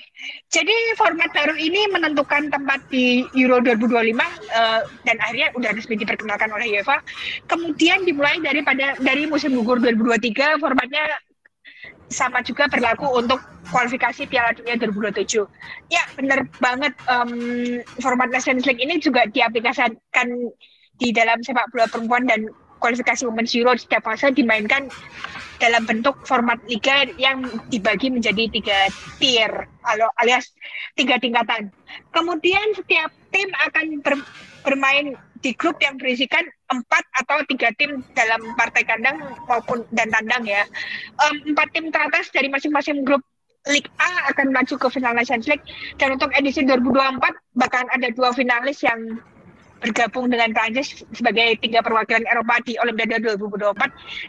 [SPEAKER 1] jadi format baru ini menentukan tempat di Euro 2025 uh, eh, dan akhirnya udah resmi diperkenalkan oleh UEFA. Kemudian dimulai daripada dari musim gugur 2023 formatnya sama juga berlaku untuk kualifikasi Piala Dunia 2027. Ya, benar banget. Um, format Nations League ini juga diaplikasikan di dalam sepak bola perempuan dan kualifikasi Women's Euro setiap fase dimainkan dalam bentuk format liga yang dibagi menjadi tiga tier alias tiga tingkatan. Kemudian setiap tim akan ber, bermain di grup yang berisikan empat atau tiga tim dalam partai kandang maupun dan tandang ya. Um, empat tim teratas dari masing-masing grup League A akan maju ke final Nations League dan untuk edisi 2024 bahkan ada dua finalis yang bergabung dengan Prancis sebagai tiga perwakilan Eropa di Olimpiade 2024.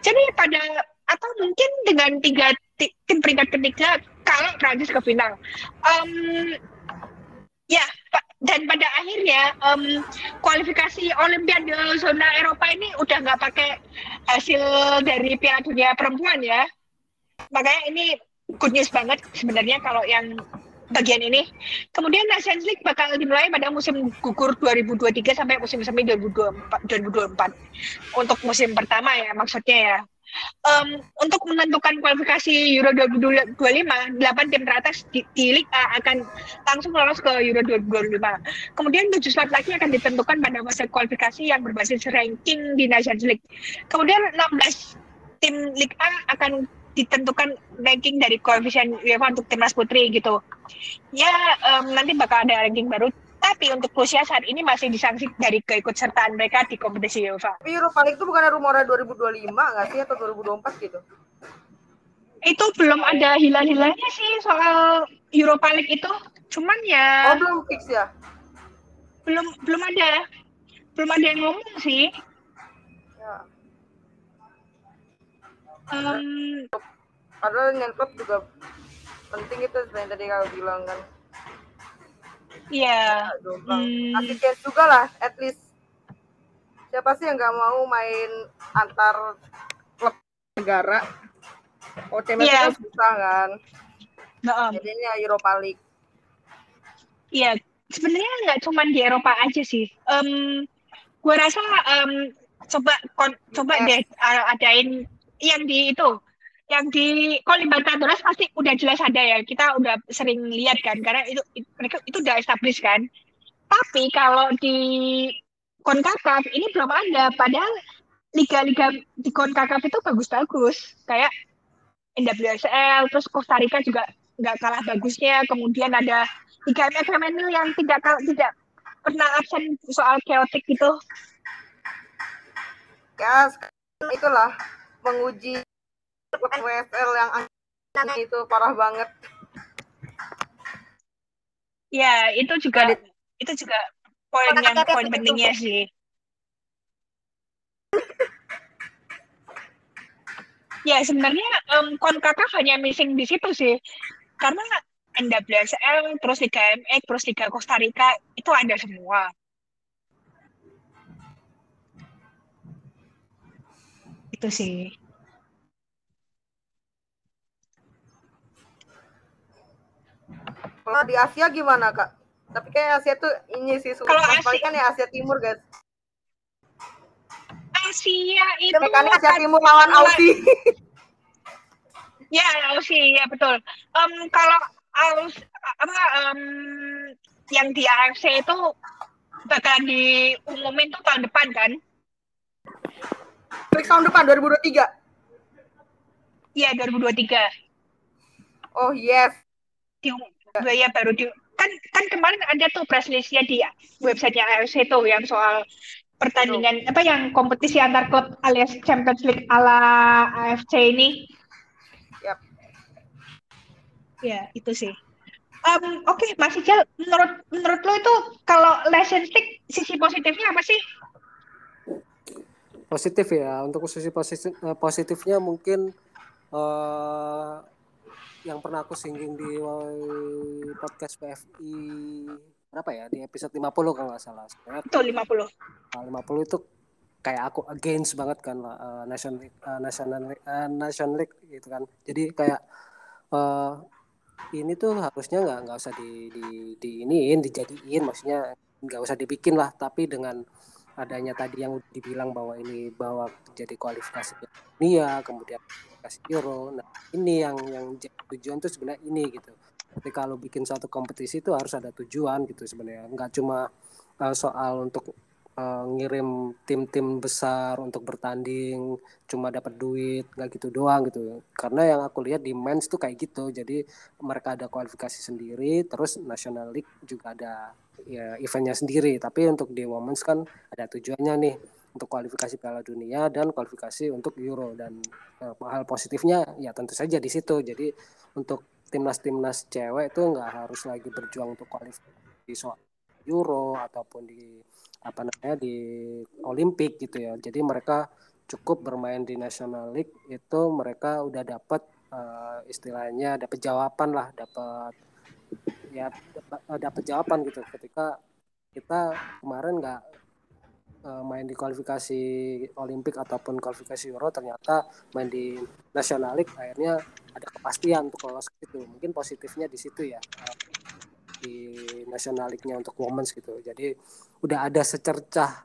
[SPEAKER 1] Jadi pada atau mungkin dengan tiga tim peringkat ketiga kalau Prancis ke final. Um, ya, dan pada akhirnya um, kualifikasi Olimpiade zona Eropa ini udah nggak pakai hasil dari Piala Dunia perempuan ya makanya ini good news banget sebenarnya kalau yang bagian ini. Kemudian Nations League bakal dimulai pada musim gugur 2023 sampai musim semi 2024, 2024. Untuk musim pertama ya maksudnya ya um, untuk menentukan kualifikasi Euro 2025, 8 tim teratas di, di Liga akan langsung lolos ke Euro 2025. Kemudian tujuh slot lagi akan ditentukan pada masa kualifikasi yang berbasis ranking di Nations League. Kemudian 16 tim Liga akan ditentukan ranking dari koefisien UEFA untuk timnas putri gitu. Ya um, nanti bakal ada ranking baru tapi untuk Rusia saat ini masih disangsi dari keikutsertaan mereka di kompetisi UEFA.
[SPEAKER 3] Tapi Europa League itu bukan rumornya 2025 nggak sih atau 2024 gitu?
[SPEAKER 1] Itu belum ada hilang-hilangnya sih soal Europa League itu. Cuman ya.
[SPEAKER 3] Oh belum fix ya?
[SPEAKER 1] Belum belum ada. Belum ada yang ngomong sih. Ya.
[SPEAKER 3] Um, Padahal nyentuh juga penting itu yang tadi kau bilang kan
[SPEAKER 1] Iya. Hmm.
[SPEAKER 3] Kasih chance juga lah, at least. Siapa sih yang nggak mau main antar klub negara? Oh, yeah. kan susah kan. Nah, Jadi ini Europa League.
[SPEAKER 1] Iya, sebenarnya nggak cuma di Eropa aja sih. Um, gue rasa um, coba kon, coba yes. deh uh, adain yang di itu yang di Libertadores pasti udah jelas ada ya. Kita udah sering lihat kan karena itu, mereka itu udah established kan. Tapi kalau di Concacaf ini belum ada. Padahal liga-liga di Concacaf itu bagus-bagus. Kayak NWSL terus Costa Rica juga nggak kalah bagusnya. Kemudian ada tiga FMNL yang tidak tidak pernah absen soal chaotic gitu.
[SPEAKER 3] Ya itulah menguji WSL yang itu parah banget.
[SPEAKER 1] Ya itu juga itu juga poin yang poin pentingnya sih. Ya sebenarnya um, hanya missing di situ sih. Karena NWSL terus Liga MX terus Liga Costa Rica itu ada semua. Itu sih
[SPEAKER 3] kalau di Asia gimana kak tapi kayak Asia tuh ini sih
[SPEAKER 1] kalau Asia
[SPEAKER 3] kan ya Asia Timur guys
[SPEAKER 1] Asia itu
[SPEAKER 3] kan Asia Timur lawan Aussie
[SPEAKER 1] Ya, Aussie, ya betul. Um, kalau Aus apa um, yang di AFC itu bakal diumumin tuh tahun depan kan?
[SPEAKER 3] Tahun depan 2023.
[SPEAKER 1] Iya, 2023.
[SPEAKER 3] Oh, yes.
[SPEAKER 1] Di ya baru di kan kan kemarin ada tuh press listnya di websitenya AFC tuh yang soal pertandingan apa yang kompetisi antar klub alias Champions League ala AFC ini
[SPEAKER 3] Yap.
[SPEAKER 1] Ya, itu sih. Um, Oke, okay, Mas Ijal, menurut menurut lo itu kalau lesson stick sisi positifnya apa sih?
[SPEAKER 2] Positif ya, untuk sisi positif, eh, positifnya mungkin uh, yang pernah aku singgung di podcast PFI berapa ya di episode 50 kalau nggak salah.
[SPEAKER 1] Betul 50.
[SPEAKER 2] Nah, 50 itu kayak aku against banget kan uh, national uh, national uh, national league gitu kan jadi kayak uh, ini tuh harusnya nggak nggak usah di, di di iniin dijadiin maksudnya nggak usah dibikin lah tapi dengan adanya tadi yang dibilang bahwa ini bahwa jadi kualifikasi dunia kemudian kualifikasi Euro nah ini yang yang jadi tujuan tuh sebenarnya ini gitu. Tapi kalau bikin suatu kompetisi itu harus ada tujuan gitu sebenarnya. Nggak cuma uh, soal untuk uh, ngirim tim-tim besar untuk bertanding cuma dapat duit nggak gitu doang gitu. Karena yang aku lihat di mens tuh kayak gitu. Jadi mereka ada kualifikasi sendiri terus national league juga ada ya eventnya sendiri. Tapi untuk di women's kan ada tujuannya nih untuk kualifikasi Piala Dunia dan kualifikasi untuk Euro. Dan uh, hal positifnya ya tentu saja di situ. Jadi untuk timnas-timnas cewek itu nggak harus lagi berjuang untuk kualifikasi soal Euro ataupun di apa namanya di Olimpik gitu ya. Jadi mereka cukup bermain di National League itu mereka udah dapat uh, istilahnya dapat jawaban lah, dapat ya dapat jawaban gitu. Ketika kita kemarin nggak uh, main di kualifikasi Olimpik ataupun kualifikasi Euro ternyata main di National League akhirnya ada kepastian untuk lolos itu mungkin positifnya di situ ya uh, di National League-nya untuk women's gitu. Jadi udah ada secercah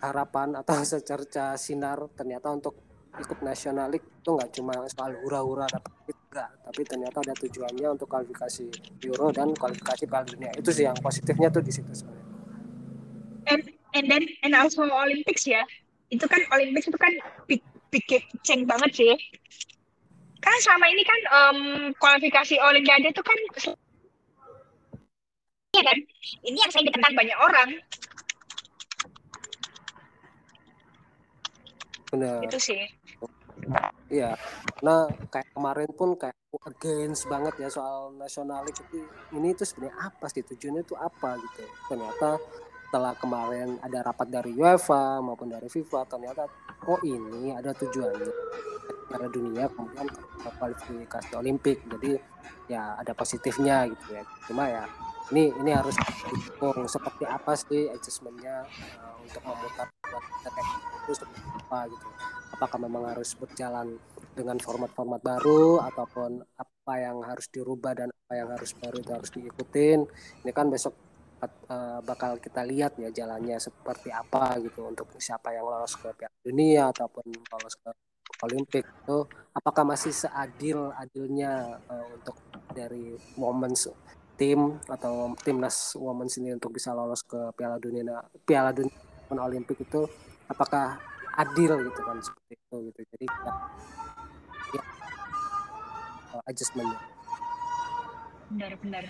[SPEAKER 2] harapan atau secercah sinar ternyata untuk ikut National League itu nggak cuma soal hura-hura dapat enggak, tapi ternyata ada tujuannya untuk kualifikasi Euro dan kualifikasi Piala Dunia. Itu sih yang positifnya tuh di situ sebenarnya.
[SPEAKER 1] And then and also Olympics ya. Itu kan Olympics itu kan big big change banget sih. Kan selama ini kan um, kualifikasi Olimpiade itu kan Iya kan? Ini yang saya ditekan banyak orang.
[SPEAKER 2] Benar.
[SPEAKER 1] Itu sih.
[SPEAKER 2] Iya, nah kayak kemarin pun kayak against banget ya soal nasionalis itu ini tuh sebenarnya apa sih tujuannya itu apa gitu. Ternyata setelah kemarin ada rapat dari UEFA maupun dari FIFA ternyata oh ini ada tujuannya. Piala Dunia kemudian kualifikasi Olimpik jadi ya ada positifnya gitu ya. Cuma ya ini ini harus didukung. Seperti apa sih adjustmentnya uh, untuk memutar itu seperti apa gitu. Apakah memang harus berjalan dengan format-format baru ataupun apa yang harus dirubah dan apa yang harus baru itu harus diikutin. Ini kan besok uh, bakal kita lihat ya jalannya seperti apa gitu untuk siapa yang lolos ke Piala Dunia ataupun lolos ke Olimpik itu. Apakah masih seadil adilnya uh, untuk dari moments tim atau timnas women sini untuk bisa lolos ke Piala Dunia Piala Dunia dan Olimpik itu? Apakah adil gitu kan seperti itu gitu? Jadi kita ya, adjustmentnya.
[SPEAKER 1] Benar-benar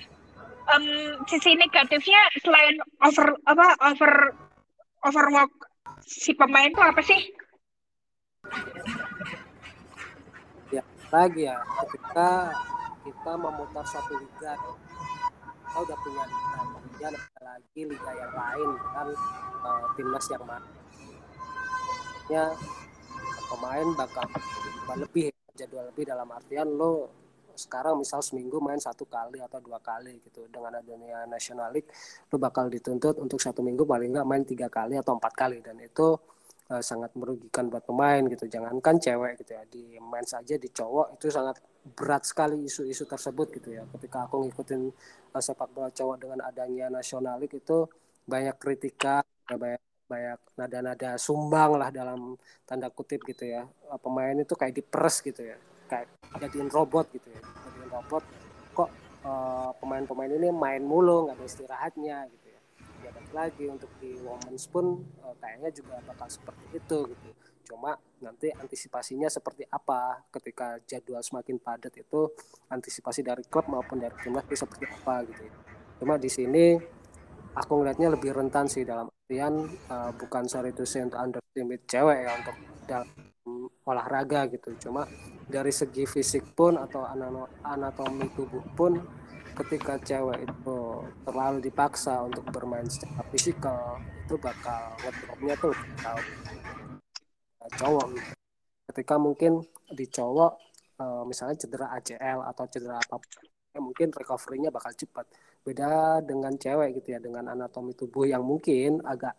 [SPEAKER 1] um, sisi negatifnya selain over apa over overwork si pemain itu apa sih?
[SPEAKER 2] Ya lagi ya ketika kita memutar satu liga kita udah punya liga kemudian ada lagi liga yang lain dengan uh, timnas yang mana. Ya pemain bakal lebih jadwal lebih dalam artian lo sekarang misal seminggu main satu kali atau dua kali gitu. Dengan adanya National League lu bakal dituntut untuk satu minggu paling nggak main tiga kali atau empat kali. Dan itu uh, sangat merugikan buat pemain gitu. Jangankan cewek gitu ya di main saja di cowok itu sangat berat sekali isu-isu tersebut gitu ya. Ketika aku ngikutin uh, sepak bola cowok dengan adanya National League itu banyak kritika banyak banyak nada-nada sumbang lah dalam tanda kutip gitu ya. Pemain itu kayak diperes gitu ya kayak jadiin robot gitu ya jadiin robot. Kok uh, pemain-pemain ini main mulu nggak ada istirahatnya gitu ya. Ya lagi untuk di Women's pun uh, kayaknya juga bakal seperti itu gitu. Cuma nanti antisipasinya seperti apa? Ketika jadwal semakin padat itu antisipasi dari klub maupun dari timnas seperti apa gitu. Cuma di sini aku ngelihatnya lebih rentan sih dalam artian uh, bukan sorry to say untuk underestimate cewek ya untuk dalam olahraga gitu. Cuma dari segi fisik pun atau anatomi tubuh pun ketika cewek itu terlalu dipaksa untuk bermain secara fisikal itu bakal ngedropnya tuh tahu. Cowok gitu. ketika mungkin di cowok eh, misalnya cedera ACL atau cedera apa ya mungkin recovery-nya bakal cepat. Beda dengan cewek gitu ya dengan anatomi tubuh yang mungkin agak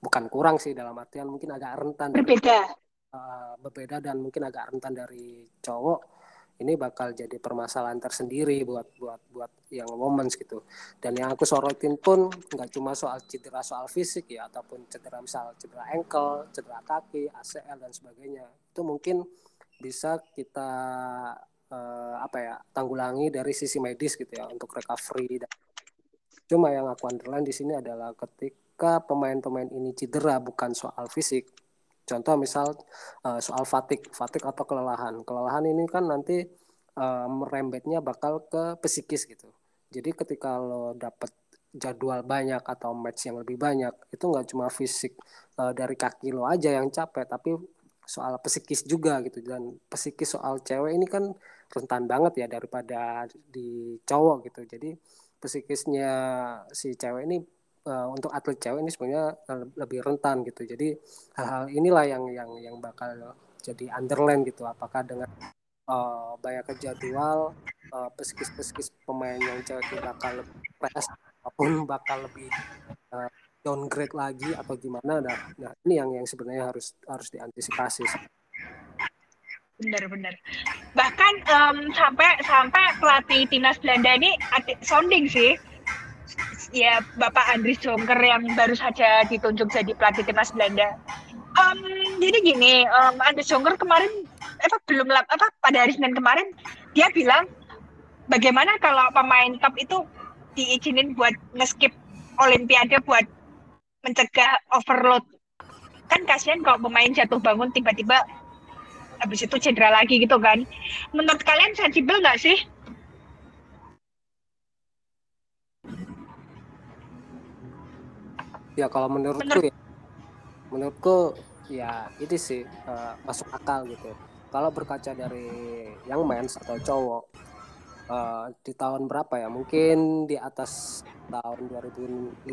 [SPEAKER 2] bukan kurang sih dalam artian mungkin agak rentan.
[SPEAKER 1] Berbeda
[SPEAKER 2] uh, berbeda dan mungkin agak rentan dari cowok ini bakal jadi permasalahan tersendiri buat buat buat yang moments gitu. Dan yang aku sorotin pun nggak cuma soal cedera soal fisik ya ataupun cedera misal cedera ankle cedera kaki ACL dan sebagainya. Itu mungkin bisa kita uh, apa ya tanggulangi dari sisi medis gitu ya untuk recovery dan cuma yang aku underline di sini adalah ketika pemain-pemain ini cedera bukan soal fisik Contoh misal uh, soal fatik, fatik atau kelelahan. Kelelahan ini kan nanti uh, merembetnya bakal ke psikis gitu. Jadi ketika lo dapet jadwal banyak atau match yang lebih banyak, itu nggak cuma fisik uh, dari kaki lo aja yang capek, tapi soal psikis juga gitu dan psikis soal cewek ini kan rentan banget ya daripada di cowok gitu. Jadi psikisnya si cewek ini uh, untuk atlet cewek ini sebenarnya lebih rentan gitu. Jadi hal-hal inilah yang yang yang bakal jadi underline gitu. Apakah dengan uh, banyak jadwal uh, peskis-peskis pemain yang cewek itu bakal lebih press ataupun bakal lebih uh, downgrade lagi atau gimana nah, nah ini yang yang sebenarnya harus harus diantisipasi
[SPEAKER 1] benar-benar bahkan um, sampai sampai pelatih timnas Belanda ini sounding sih ya Bapak Andris Jonker yang baru saja ditunjuk jadi pelatih timnas Belanda. Um, jadi gini, um, Andris Jonker kemarin apa belum apa pada hari Senin kemarin dia bilang bagaimana kalau pemain top itu diizinin buat ngeskip Olimpiade buat mencegah overload. Kan kasihan kalau pemain jatuh bangun tiba-tiba habis itu cedera lagi gitu kan. Menurut kalian sensibel nggak sih
[SPEAKER 2] ya kalau menurutku Menurut... ya. Menurutku ya itu sih uh, masuk akal gitu. Kalau berkaca dari yang mens atau cowok uh, di tahun berapa ya? Mungkin di atas tahun 2015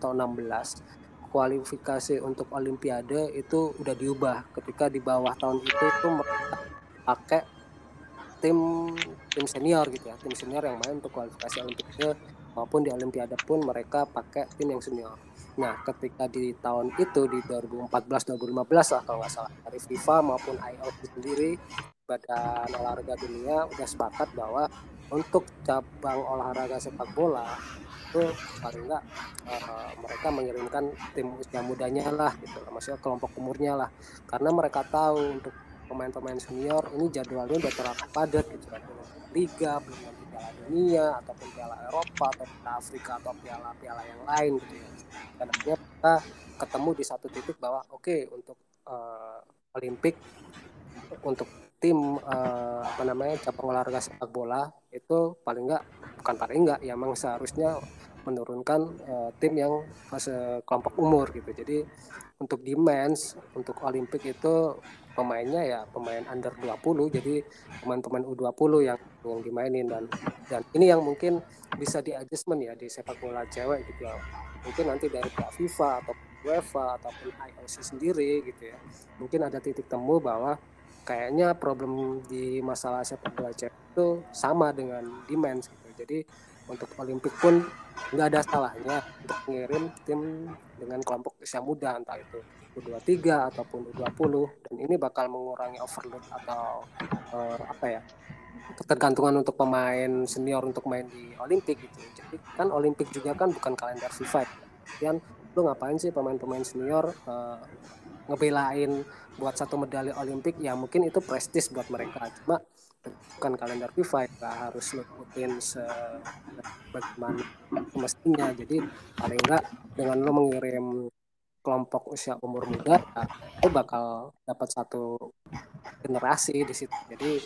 [SPEAKER 2] atau 16 kualifikasi untuk olimpiade itu udah diubah. Ketika di bawah tahun itu mereka pakai tim tim senior gitu ya. Tim senior yang main untuk kualifikasi olimpiade maupun di olimpiade pun mereka pakai tim yang senior Nah, ketika di tahun itu di 2014-2015 lah kalau nggak salah dari FIFA maupun IOC sendiri Badan Olahraga Dunia udah sepakat bahwa untuk cabang olahraga sepak bola itu paling nggak uh, mereka mengirimkan tim usia mudanya lah gitu maksudnya kelompok umurnya lah. Karena mereka tahu untuk pemain-pemain senior ini jadwalnya udah terlalu padat gitu kan liga belum piala dunia ataupun piala Eropa atau piala Afrika atau piala-piala yang lain gitu ya dan akhirnya kita ketemu di satu titik bahwa oke okay, untuk uh, Olimpik untuk tim uh, apa namanya cabang olahraga sepak bola itu paling enggak bukan paling enggak ya memang seharusnya menurunkan uh, tim yang fase kelompok umur gitu. Jadi untuk di men's untuk Olimpik itu pemainnya ya pemain under 20 jadi pemain-pemain U20 yang yang dimainin. Dan dan ini yang mungkin bisa di adjustment ya di sepak bola cewek gitu ya. Mungkin nanti dari pihak FIFA atau UEFA ataupun IOC sendiri gitu ya. Mungkin ada titik temu bahwa kayaknya problem di masalah sepak bola cewek itu sama dengan di men's gitu. Jadi untuk Olimpik pun nggak ada salahnya untuk mengirim tim dengan kelompok usia muda entah itu U23 ataupun U20 dan ini bakal mengurangi overload atau uh, apa ya ketergantungan untuk pemain senior untuk main di Olimpik gitu. Jadi kan Olimpik juga kan bukan kalender FIFA. Kemudian lu ngapain sih pemain-pemain senior uh, ngebelain buat satu medali Olimpik ya mungkin itu prestis buat mereka cuma bukan kalender FIFA ya harus ngikutin sebagaimana mestinya jadi paling enggak dengan lo mengirim kelompok usia umur muda ya, lo bakal dapat satu generasi di situ jadi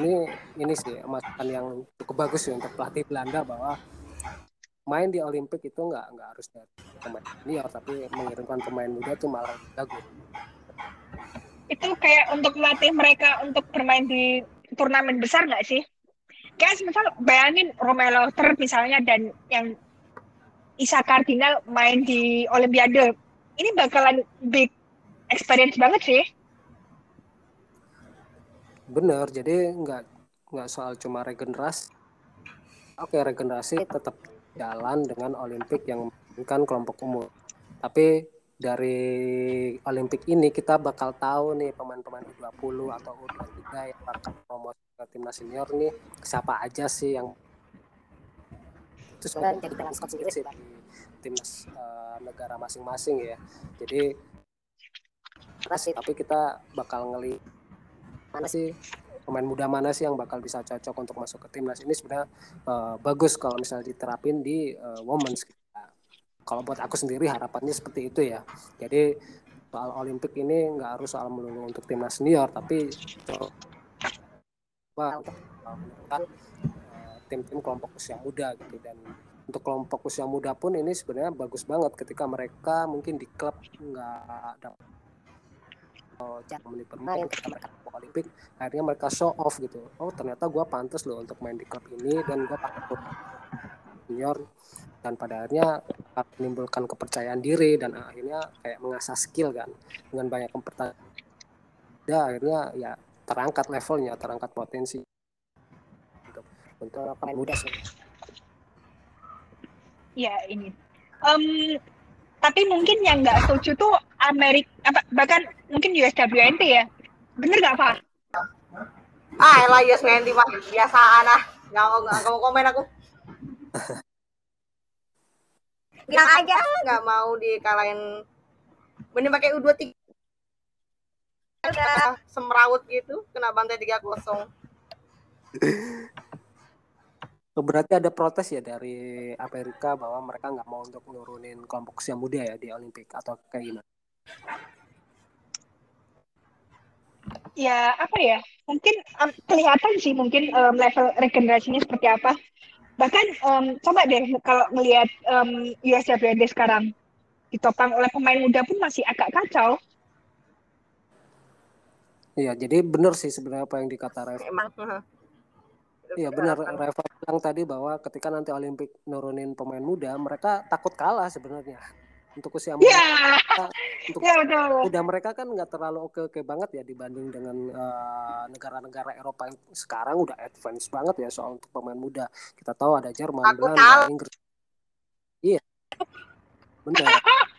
[SPEAKER 2] ini ini sih masukan yang cukup bagus sih untuk pelatih Belanda bahwa main di Olimpik itu nggak nggak harus dari pemain senior tapi mengirimkan pemain muda itu malah bagus
[SPEAKER 1] itu kayak untuk melatih mereka untuk bermain di turnamen besar nggak sih? Kayak misal bayangin Romelo Lauter misalnya dan yang Isa Cardinal main di Olimpiade. Ini bakalan big experience banget sih.
[SPEAKER 2] Bener, jadi nggak nggak soal cuma regenerasi. Oke, regenerasi tetap jalan dengan Olimpik yang bukan kelompok umur. Tapi dari Olimpik ini kita bakal tahu nih pemain-pemain U20 atau U23 yang bakal promosi ke timnas senior nih siapa aja sih yang itu jadi dengan sendiri sih timnas uh, negara masing-masing ya. Jadi sih tapi kita bakal ngeli mana sih pemain muda mana sih yang bakal bisa cocok untuk masuk ke timnas. Ini sebenarnya uh, bagus kalau misalnya diterapin di uh, women's. Kalau buat aku sendiri harapannya seperti itu ya. Jadi soal Olimpik ini nggak harus soal melulu untuk timnas senior tapi apa tim-tim kelompok usia muda gitu. Dan untuk kelompok usia muda pun ini sebenarnya bagus banget ketika mereka mungkin di klub nggak dapat menit bermain ketika mereka Olimpik akhirnya mereka show off gitu. Oh ternyata gue pantas loh untuk main di klub ini dan gue patut senior dan pada akhirnya menimbulkan kepercayaan diri dan akhirnya kayak mengasah skill kan dengan banyak pertanyaan ya akhirnya ya terangkat levelnya terangkat potensi untuk untuk pemain muda sih
[SPEAKER 1] ya ini. Um, tapi mungkin yang nggak setuju tuh Amerika apa bahkan mungkin USWNT ya. Bener nggak pak
[SPEAKER 3] ah lah USWNT mah biasaan ah. Nggak mau komen aku. Bilang aja nggak mau dikalahin. Mending pakai U23 udah semrawut gitu kena bantai tiga kosong
[SPEAKER 2] berarti ada protes ya dari Amerika bahwa mereka nggak mau untuk nurunin kelompok usia muda ya di Olimpik atau kayak gimana?
[SPEAKER 1] Ya apa ya? Mungkin um, kelihatan sih mungkin um, level regenerasinya seperti apa bahkan um, coba deh kalau melihat um, USWND sekarang ditopang oleh pemain muda pun masih agak kacau.
[SPEAKER 2] Iya, jadi benar sih sebenarnya apa yang dikata Reva. Emang. Iya benar Reva bilang tadi bahwa ketika nanti Olimpik nurunin pemain muda, mereka takut kalah sebenarnya untuk usia muda.
[SPEAKER 1] Yeah.
[SPEAKER 2] untuk yeah, betul. muda mereka kan nggak terlalu oke oke banget ya dibanding dengan uh, negara-negara Eropa yang sekarang udah advance banget ya soal untuk pemain muda. Kita tahu ada Jerman, Aku Belanda, Inggris. Iya, benar.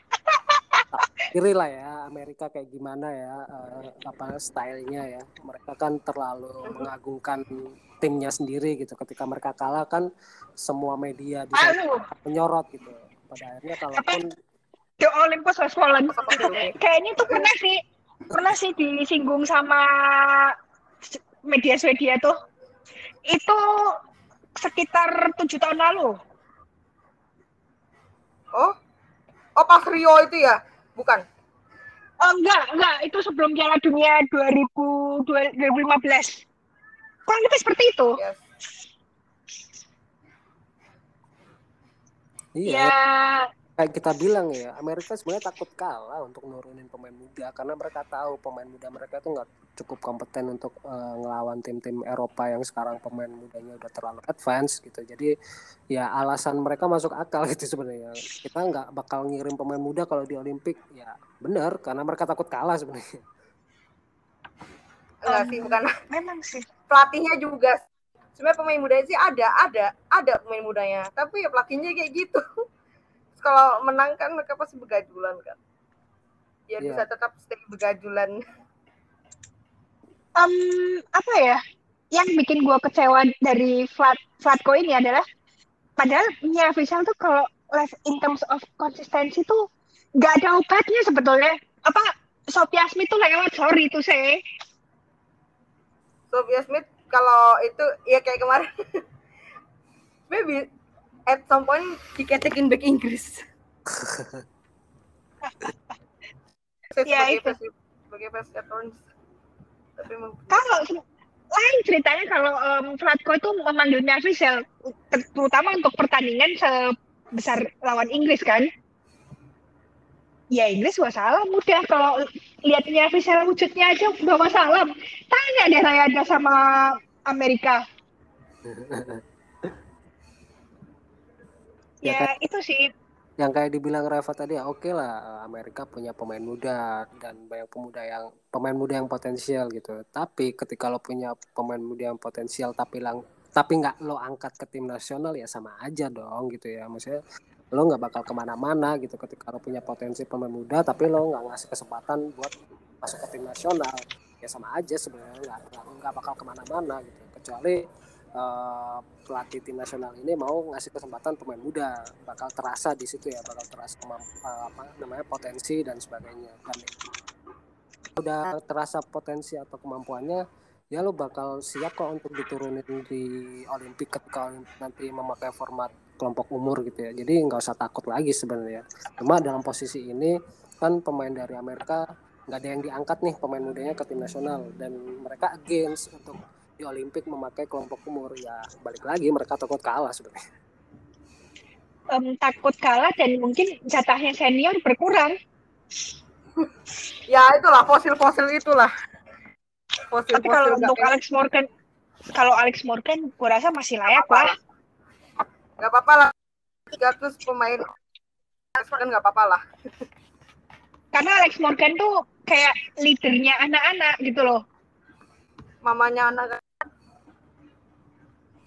[SPEAKER 2] Kiri lah ya Amerika kayak gimana ya uh, apa stylenya ya. Mereka kan terlalu mengagungkan timnya sendiri gitu. Ketika mereka kalah kan semua media di menyorot gitu. Pada akhirnya kalaupun
[SPEAKER 1] The Olympus Has Fallen. Kayaknya tuh pernah sih, pernah sih disinggung sama media Swedia tuh. Itu sekitar tujuh tahun lalu.
[SPEAKER 3] Oh, oh pas Rio itu ya, bukan?
[SPEAKER 1] Oh, enggak, enggak. Itu sebelum Piala Dunia 2000, 2015. Kurang lebih seperti itu.
[SPEAKER 3] Yes.
[SPEAKER 2] Iya,
[SPEAKER 1] Ya,
[SPEAKER 2] kayak kita bilang ya, Amerika sebenarnya takut kalah untuk nurunin pemain muda karena mereka tahu pemain muda mereka itu nggak cukup kompeten untuk eh, ngelawan tim-tim Eropa yang sekarang pemain mudanya udah terlalu advance gitu. Jadi ya alasan mereka masuk akal gitu sebenarnya. Kita nggak bakal ngirim pemain muda kalau di Olimpik ya benar karena mereka takut kalah sebenarnya.
[SPEAKER 3] Enggak
[SPEAKER 1] Um,
[SPEAKER 3] sih, bukan
[SPEAKER 1] memang sih.
[SPEAKER 3] pelatihnya juga. Sebenarnya pemain muda sih ada, ada, ada pemain mudanya. Tapi ya pelatihnya kayak gitu. Kalau menang kan mereka pasti begajulan kan. Ya
[SPEAKER 2] Iya.
[SPEAKER 3] bisa tetap stay begajulan.
[SPEAKER 1] Em, apa ya? Yang bikin gua kecewa dari Flat Flatco ini adalah padahal Mia Vishal tuh kalau in terms of konsistensi tuh nggak ada obatnya sebetulnya. Apa Sophia Smith tuh lewat, sorry tuh saya.
[SPEAKER 3] Sophia Smith kalau itu ya kayak kemarin. Maybe at some point diketekin back Inggris.
[SPEAKER 1] Ya, itu.
[SPEAKER 3] sebagai Capricorns. Tapi
[SPEAKER 1] Kalau lain ceritanya kalau em, Flatco itu memanggil ter- terutama untuk pertandingan sebesar lawan Inggris kan. Ya Inggris wassalam udah kalau lihat Mia Vishal wujudnya aja udah wassalam. Tanya deh Rayada sama Amerika.
[SPEAKER 2] Ya,
[SPEAKER 1] Ya itu sih.
[SPEAKER 2] yang kayak dibilang Reva tadi ya oke lah Amerika punya pemain muda dan banyak pemuda yang pemain muda yang potensial gitu. Tapi ketika lo punya pemain muda yang potensial tapi lang tapi nggak lo angkat ke tim nasional ya sama aja dong gitu ya. Maksudnya lo nggak bakal ke mana-mana gitu ketika lo punya potensi pemain muda tapi lo nggak ngasih kesempatan buat masuk ke tim nasional. Ya sama aja sebenarnya nggak- nggak bakal ke mana-mana gitu. Kecuali eh, pelatih tim nasional ini mau ngasih kesempatan pemain muda. Bakal terasa di situ ya bakal terasa eh, apa namanya potensi dan sebagainya. Dan udah terasa potensi atau kemampuannya ya lo bakal siap kok untuk diturunin di Olimpik ketika nanti memakai format kelompok umur gitu ya. Jadi nggak usah takut lagi sebenarnya. Cuma dalam posisi ini kan pemain dari Amerika nggak ada yang diangkat nih pemain mudanya ke tim nasional. Dan mereka against untuk di Olimpik memakai kelompok umur ya balik lagi mereka takut kalah sebenarnya
[SPEAKER 1] em, takut kalah dan mungkin jatahnya senior berkurang.
[SPEAKER 3] ya itulah fosil-fosil itulah.
[SPEAKER 1] Tapi kalau untuk
[SPEAKER 3] nggak
[SPEAKER 1] Alex Morgan, kalau Alex Morgan, gua rasa masih layak lah.
[SPEAKER 3] nggak apa-apa lah. 300 pemain kan nggak apa-apa lah.
[SPEAKER 1] Karena Alex Morgan tuh kayak leadernya anak-anak gitu loh.
[SPEAKER 3] Mamanya anak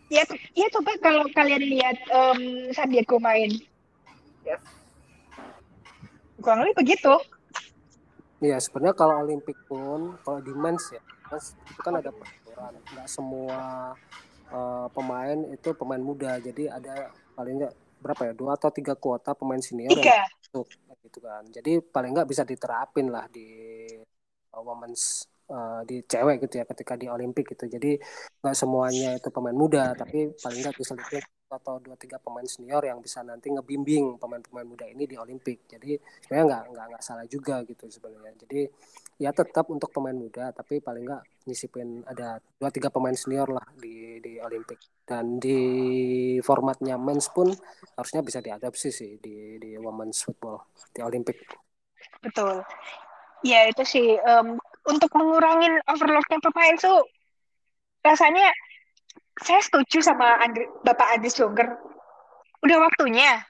[SPEAKER 1] Ya, ya coba kalau kalian lihat em, San Diego main,
[SPEAKER 3] yes.
[SPEAKER 1] kurang lebih begitu.
[SPEAKER 2] Iya sebenarnya kalau Olimpik pun kalau di mens ya mens itu kan ada peraturan nggak semua eh, pemain itu pemain muda jadi ada paling nggak berapa ya dua atau tiga kuota pemain senior yang
[SPEAKER 1] Tiga.
[SPEAKER 2] masuk gitu kan jadi paling nggak bisa diterapin lah di uh, women's uh, di cewek gitu ya ketika di Olimpik gitu. Jadi nggak semuanya itu pemain muda tapi paling nggak bisa lihat atau dua tiga pemain senior yang bisa nanti ngebimbing pemain-pemain muda ini di Olimpik. Jadi sebenarnya nggak nggak nggak salah juga gitu sebenarnya. Jadi ya tetap untuk pemain muda tapi paling nggak nyisipin ada dua tiga pemain senior lah di di Olimpik. Dan di formatnya mens pun harusnya bisa diadaptasi sih di di women's football di Olimpik.
[SPEAKER 1] Betul. Ya itu sih em, untuk mengurangin overloadnya pemain tuh rasanya saya setuju sama Andri, Bapak Andris Jonger. Udah waktunya.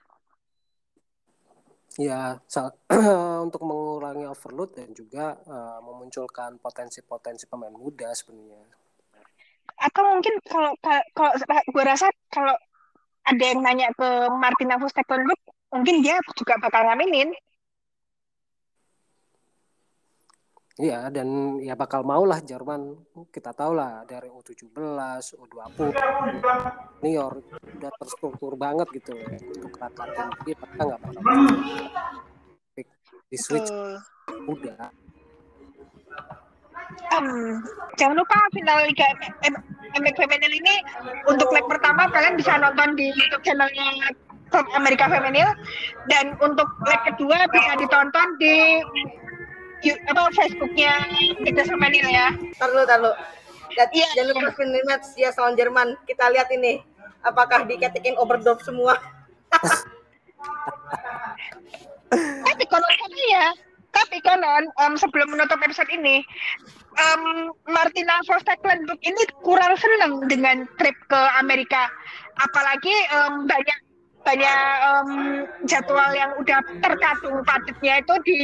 [SPEAKER 2] ya untuk mengurangi overload dan juga eh, memunculkan potensi-potensi pemain muda sebenarnya
[SPEAKER 1] Atau mungkin kalau ka- kalau gue rasa kalau ada yang nanya ke Martina Vustekonbuk, mungkin dia juga bakal ngaminin.
[SPEAKER 2] Iya dan ya bakal mau lah Jerman. Kita tahu lah dari U17, U20, senior udah terstruktur banget gitu. Ya untuk rangka tinggi mereka nggak bakal di switch. Muda.
[SPEAKER 1] Em, jangan lupa final Liga MX Femenil ini. Untuk leg pertama kalian bisa nonton di YouTube channelnya Amerika Femenil. Dan untuk leg kedua bisa ditonton di apa Facebooknya kita sama Nil ya.
[SPEAKER 3] Tar dulu. Dan,
[SPEAKER 1] Iya,
[SPEAKER 3] jangan lupa
[SPEAKER 1] iya.
[SPEAKER 3] Match ya lawan Jerman. Kita lihat ini. Apakah diketikin overdose semua?
[SPEAKER 1] Tapi konon katanya, tapi konon em, sebelum menutup episode ini, em, Martina Verstappen ini kurang senang dengan trip ke Amerika. Apalagi em, banyak banyak em, jadwal yang udah terkadung padatnya itu di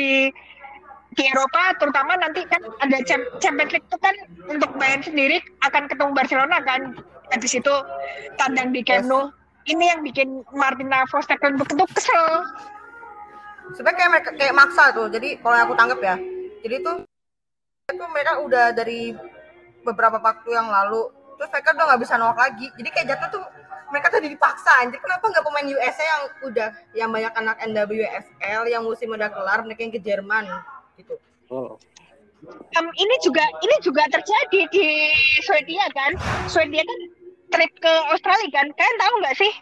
[SPEAKER 1] di Eropa terutama nanti kan ada Cham- Champions League itu kan untuk Bayern sendiri akan ketemu Barcelona kan habis itu tandang di Camp Nou ini yang bikin Martina Verstappen itu kesel
[SPEAKER 3] Sebenarnya kayak mereka kayak maksa tuh. Jadi kalau aku tanggap ya. Jadi tuh itu mereka udah dari beberapa waktu yang lalu terus mereka udah nggak bisa nolak lagi. Jadi kayak jatuh tuh mereka tadi dipaksa anjir kenapa nggak pemain USA yang udah yang banyak anak NWSL yang musim udah kelar mereka yang ke Jerman gitu.
[SPEAKER 2] Oh.
[SPEAKER 1] Em, ini juga ini juga terjadi di Swedia kan Swedia kan trip ke Australia kan kalian tahu nggak sih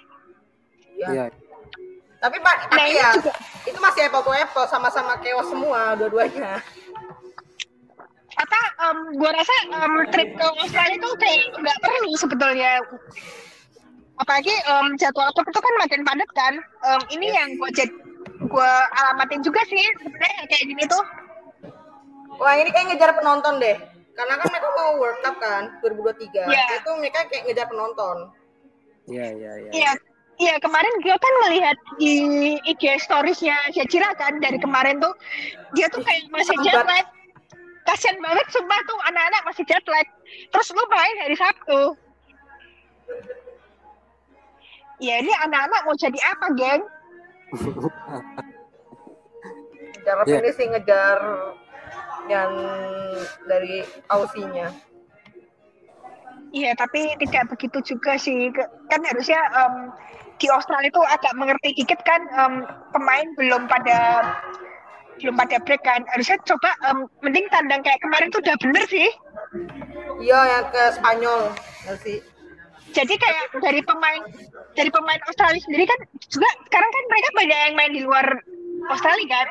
[SPEAKER 3] Ya.
[SPEAKER 2] Iya.
[SPEAKER 3] Tapi Pak,
[SPEAKER 1] nah
[SPEAKER 3] tapi ya
[SPEAKER 1] juga
[SPEAKER 3] itu masih apple to apple sama-sama chaos semua dua-duanya.
[SPEAKER 1] apa em, gua rasa em, trip ke Australia itu kayak nggak perlu sebetulnya apalagi em, jadwal trip itu kan makin padat kan Em, ini yang gua jad, gua alamatin juga sih sebenarnya kayak gini tuh
[SPEAKER 3] Wah ini kayak ngejar penonton deh. Karena kan mereka mau World Cup kan 2023.
[SPEAKER 1] Iya.
[SPEAKER 3] Itu mereka kayak ngejar penonton.
[SPEAKER 2] Iya, iya, iya.
[SPEAKER 1] Iya, iya kemarin gue kan melihat di IG storiesnya Syajira kan dari kemarin tuh dia tuh kayak masih jet lag. Kasian banget sumpah tuh anak-anak masih jet lag. Terus lu main hari Sabtu. Ya ini anak-anak mau jadi apa, geng?
[SPEAKER 3] Ngejar
[SPEAKER 2] Iya.
[SPEAKER 3] ini sih ngejar yang dari Aussinya.
[SPEAKER 1] Iya, tapi tidak begitu juga sih. Kan harusnya em, di Australia itu agak mengerti dikit kan em, pemain belum pada belum pada break kan. Harusnya coba em, mending tandang kayak kemarin tuh udah bener sih.
[SPEAKER 3] Iya yang ke Spanyol sih.
[SPEAKER 1] jadi kayak dari pemain dari pemain Australia sendiri kan juga sekarang kan mereka banyak yang main di luar Australia kan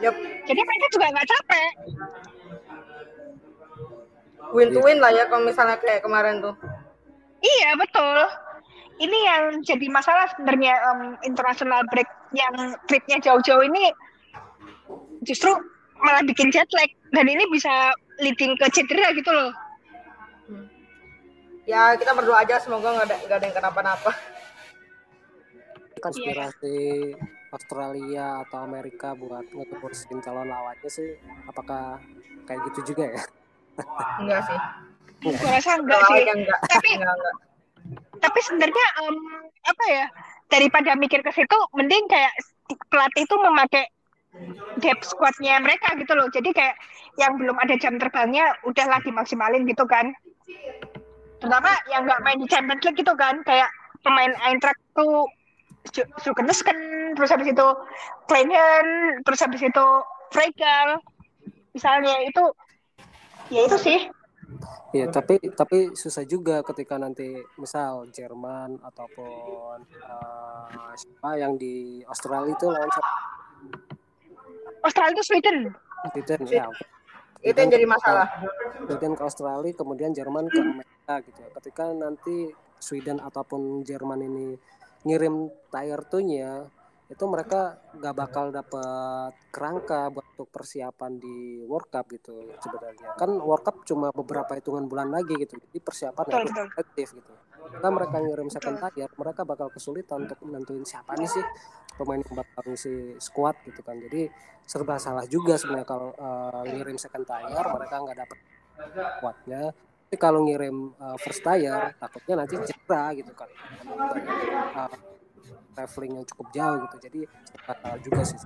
[SPEAKER 3] Yup.
[SPEAKER 1] jadi mereka juga nggak capek
[SPEAKER 3] Win to win lah ya kalau misalnya kayak kemarin tuh.
[SPEAKER 1] iya betul ini yang jadi masalah sebenarnya em, international break yang tripnya jauh-jauh ini justru malah bikin jet lag dan ini bisa leading ke cedera gitu loh
[SPEAKER 3] Ya kita berdoa aja semoga nggak ada nggak ada yang kenapa-napa.
[SPEAKER 2] konspirasi Australia atau Amerika buat ngekursin calon lawannya sih apakah kayak gitu juga ya?
[SPEAKER 3] Enggak sih.
[SPEAKER 1] gue rasa enggak sih
[SPEAKER 3] enggak.
[SPEAKER 1] Tapi-
[SPEAKER 3] enggak, enggak.
[SPEAKER 1] tapi sebenarnya em, apa ya daripada mikir ke situ mending kayak pelatih itu memakai depth squadnya mereka gitu loh jadi kayak yang belum ada jam terbangnya udah lagi maksimalin gitu kan terutama yang nggak main di Champions League gitu kan kayak pemain Eintracht tuh Sukenesken terus habis itu Kleinen terus habis itu Fregal misalnya itu ya itu sih
[SPEAKER 2] Iya, tapi tapi susah juga ketika nanti misal Jerman ataupun eh, siapa yang di Australia itu lawan siapa?
[SPEAKER 1] Australia itu Sweden
[SPEAKER 2] Sweden ya.
[SPEAKER 3] Itu yang jadi masalah.
[SPEAKER 2] Sweden ke Australia, kemudian Jerman ke Amerika gitu. ya. Ketika nanti Sweden ataupun Jerman ini ngirim tier 2-nya, itu mereka nggak bakal dapat kerangka buat untuk persiapan di World Cup gitu sebenarnya. Kan World Cup cuma beberapa hitungan bulan lagi gitu. Jadi persiapan
[SPEAKER 1] Betul, betul.
[SPEAKER 2] efektif gitu. Kalau mereka ngirim second tier, mereka bakal kesulitan untuk menentuin siapa nih sih pemain yang bakal ngisi squad gitu kan. Jadi serba salah juga sebenarnya kalau eh, ngirim second tier mereka nggak dapat kuatnya tapi kalau ngirim uh, first tier takutnya nanti cedera gitu kan. Uh, traveling yang cukup jauh gitu. Jadi serba salah juga sih.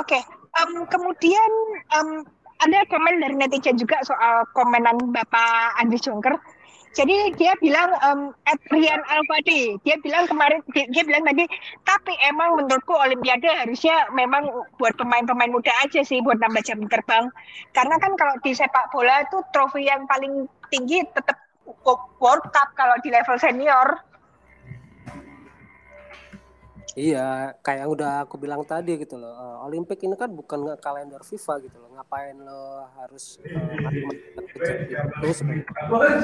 [SPEAKER 1] Oke, em, kemudian em, ada komen dari netizen juga soal komenan Bapak Andi Jongker. Jadi dia bilang em, at Rian Alfadi, dia bilang kemarin dia, dia bilang tadi, tapi emang menurutku Olimpiade harusnya memang buat pemain-pemain muda aja sih buat nambah jam terbang. Karena kan kalau di sepak bola itu trofi yang paling tinggi tetap World Cup kalau di level senior.
[SPEAKER 2] Iya, kayak yang udah aku bilang tadi gitu loh. Uh, Olimpik ini kan bukan kalender FIFA gitu loh. Ngapain lo harus itu sebenarnya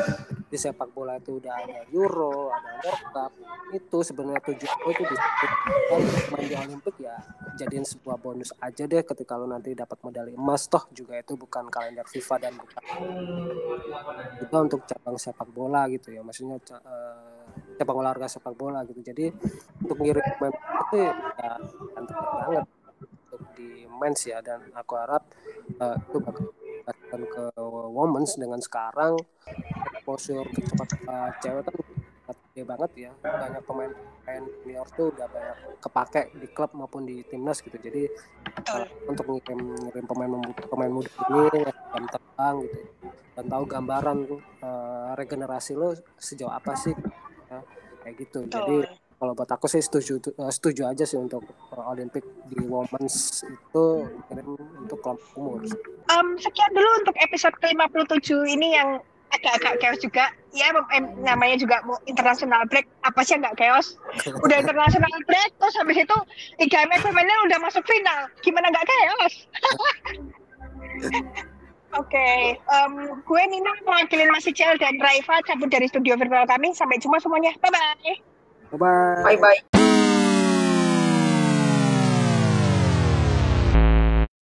[SPEAKER 2] di sepak bola itu udah ada Euro, ada World Cup. Itu sebenarnya tujuan itu di main di Olimpik ya jadiin sebuah bonus aja deh ketika lo nanti dapat medali emas toh juga itu bukan kalender FIFA dan bukan juga untuk cabang sepak bola gitu ya. Maksudnya uh, cabang olahraga sepak bola gitu. Jadi untuk ngirim pemain itu ya antar banget. Untuk di mens ya dan aku harap uh, itu bakal ke women's dengan sekarang. Postur kecepatan cewek kan gede banget ya. Banyak pemain pemain junior tuh udah banyak kepake di klub maupun di timnas gitu. Jadi uh, untuk ngirim ngirim pemain pemain muda ini jam terbang gitu. Dan tahu gambaran uh, regenerasi lo sejauh apa sih ya, kayak gitu jadi kalau buat aku sih setuju uh, setuju aja sih untuk uh, Olimpik di Women's itu untuk kelompok umur.
[SPEAKER 1] Um, sekian dulu untuk episode ke-57 ini yang agak-agak chaos juga. Ya, namanya juga mau international break. Apa sih nggak chaos? Udah international break, terus habis itu Liga MX udah masuk final. Gimana nggak chaos? Oke, okay. um, gue Nina mewakili Mas Icel dan Raifa cabut dari studio virtual kami. Sampai jumpa semuanya. Bye-bye.
[SPEAKER 2] Bye-bye.
[SPEAKER 3] Bye-bye.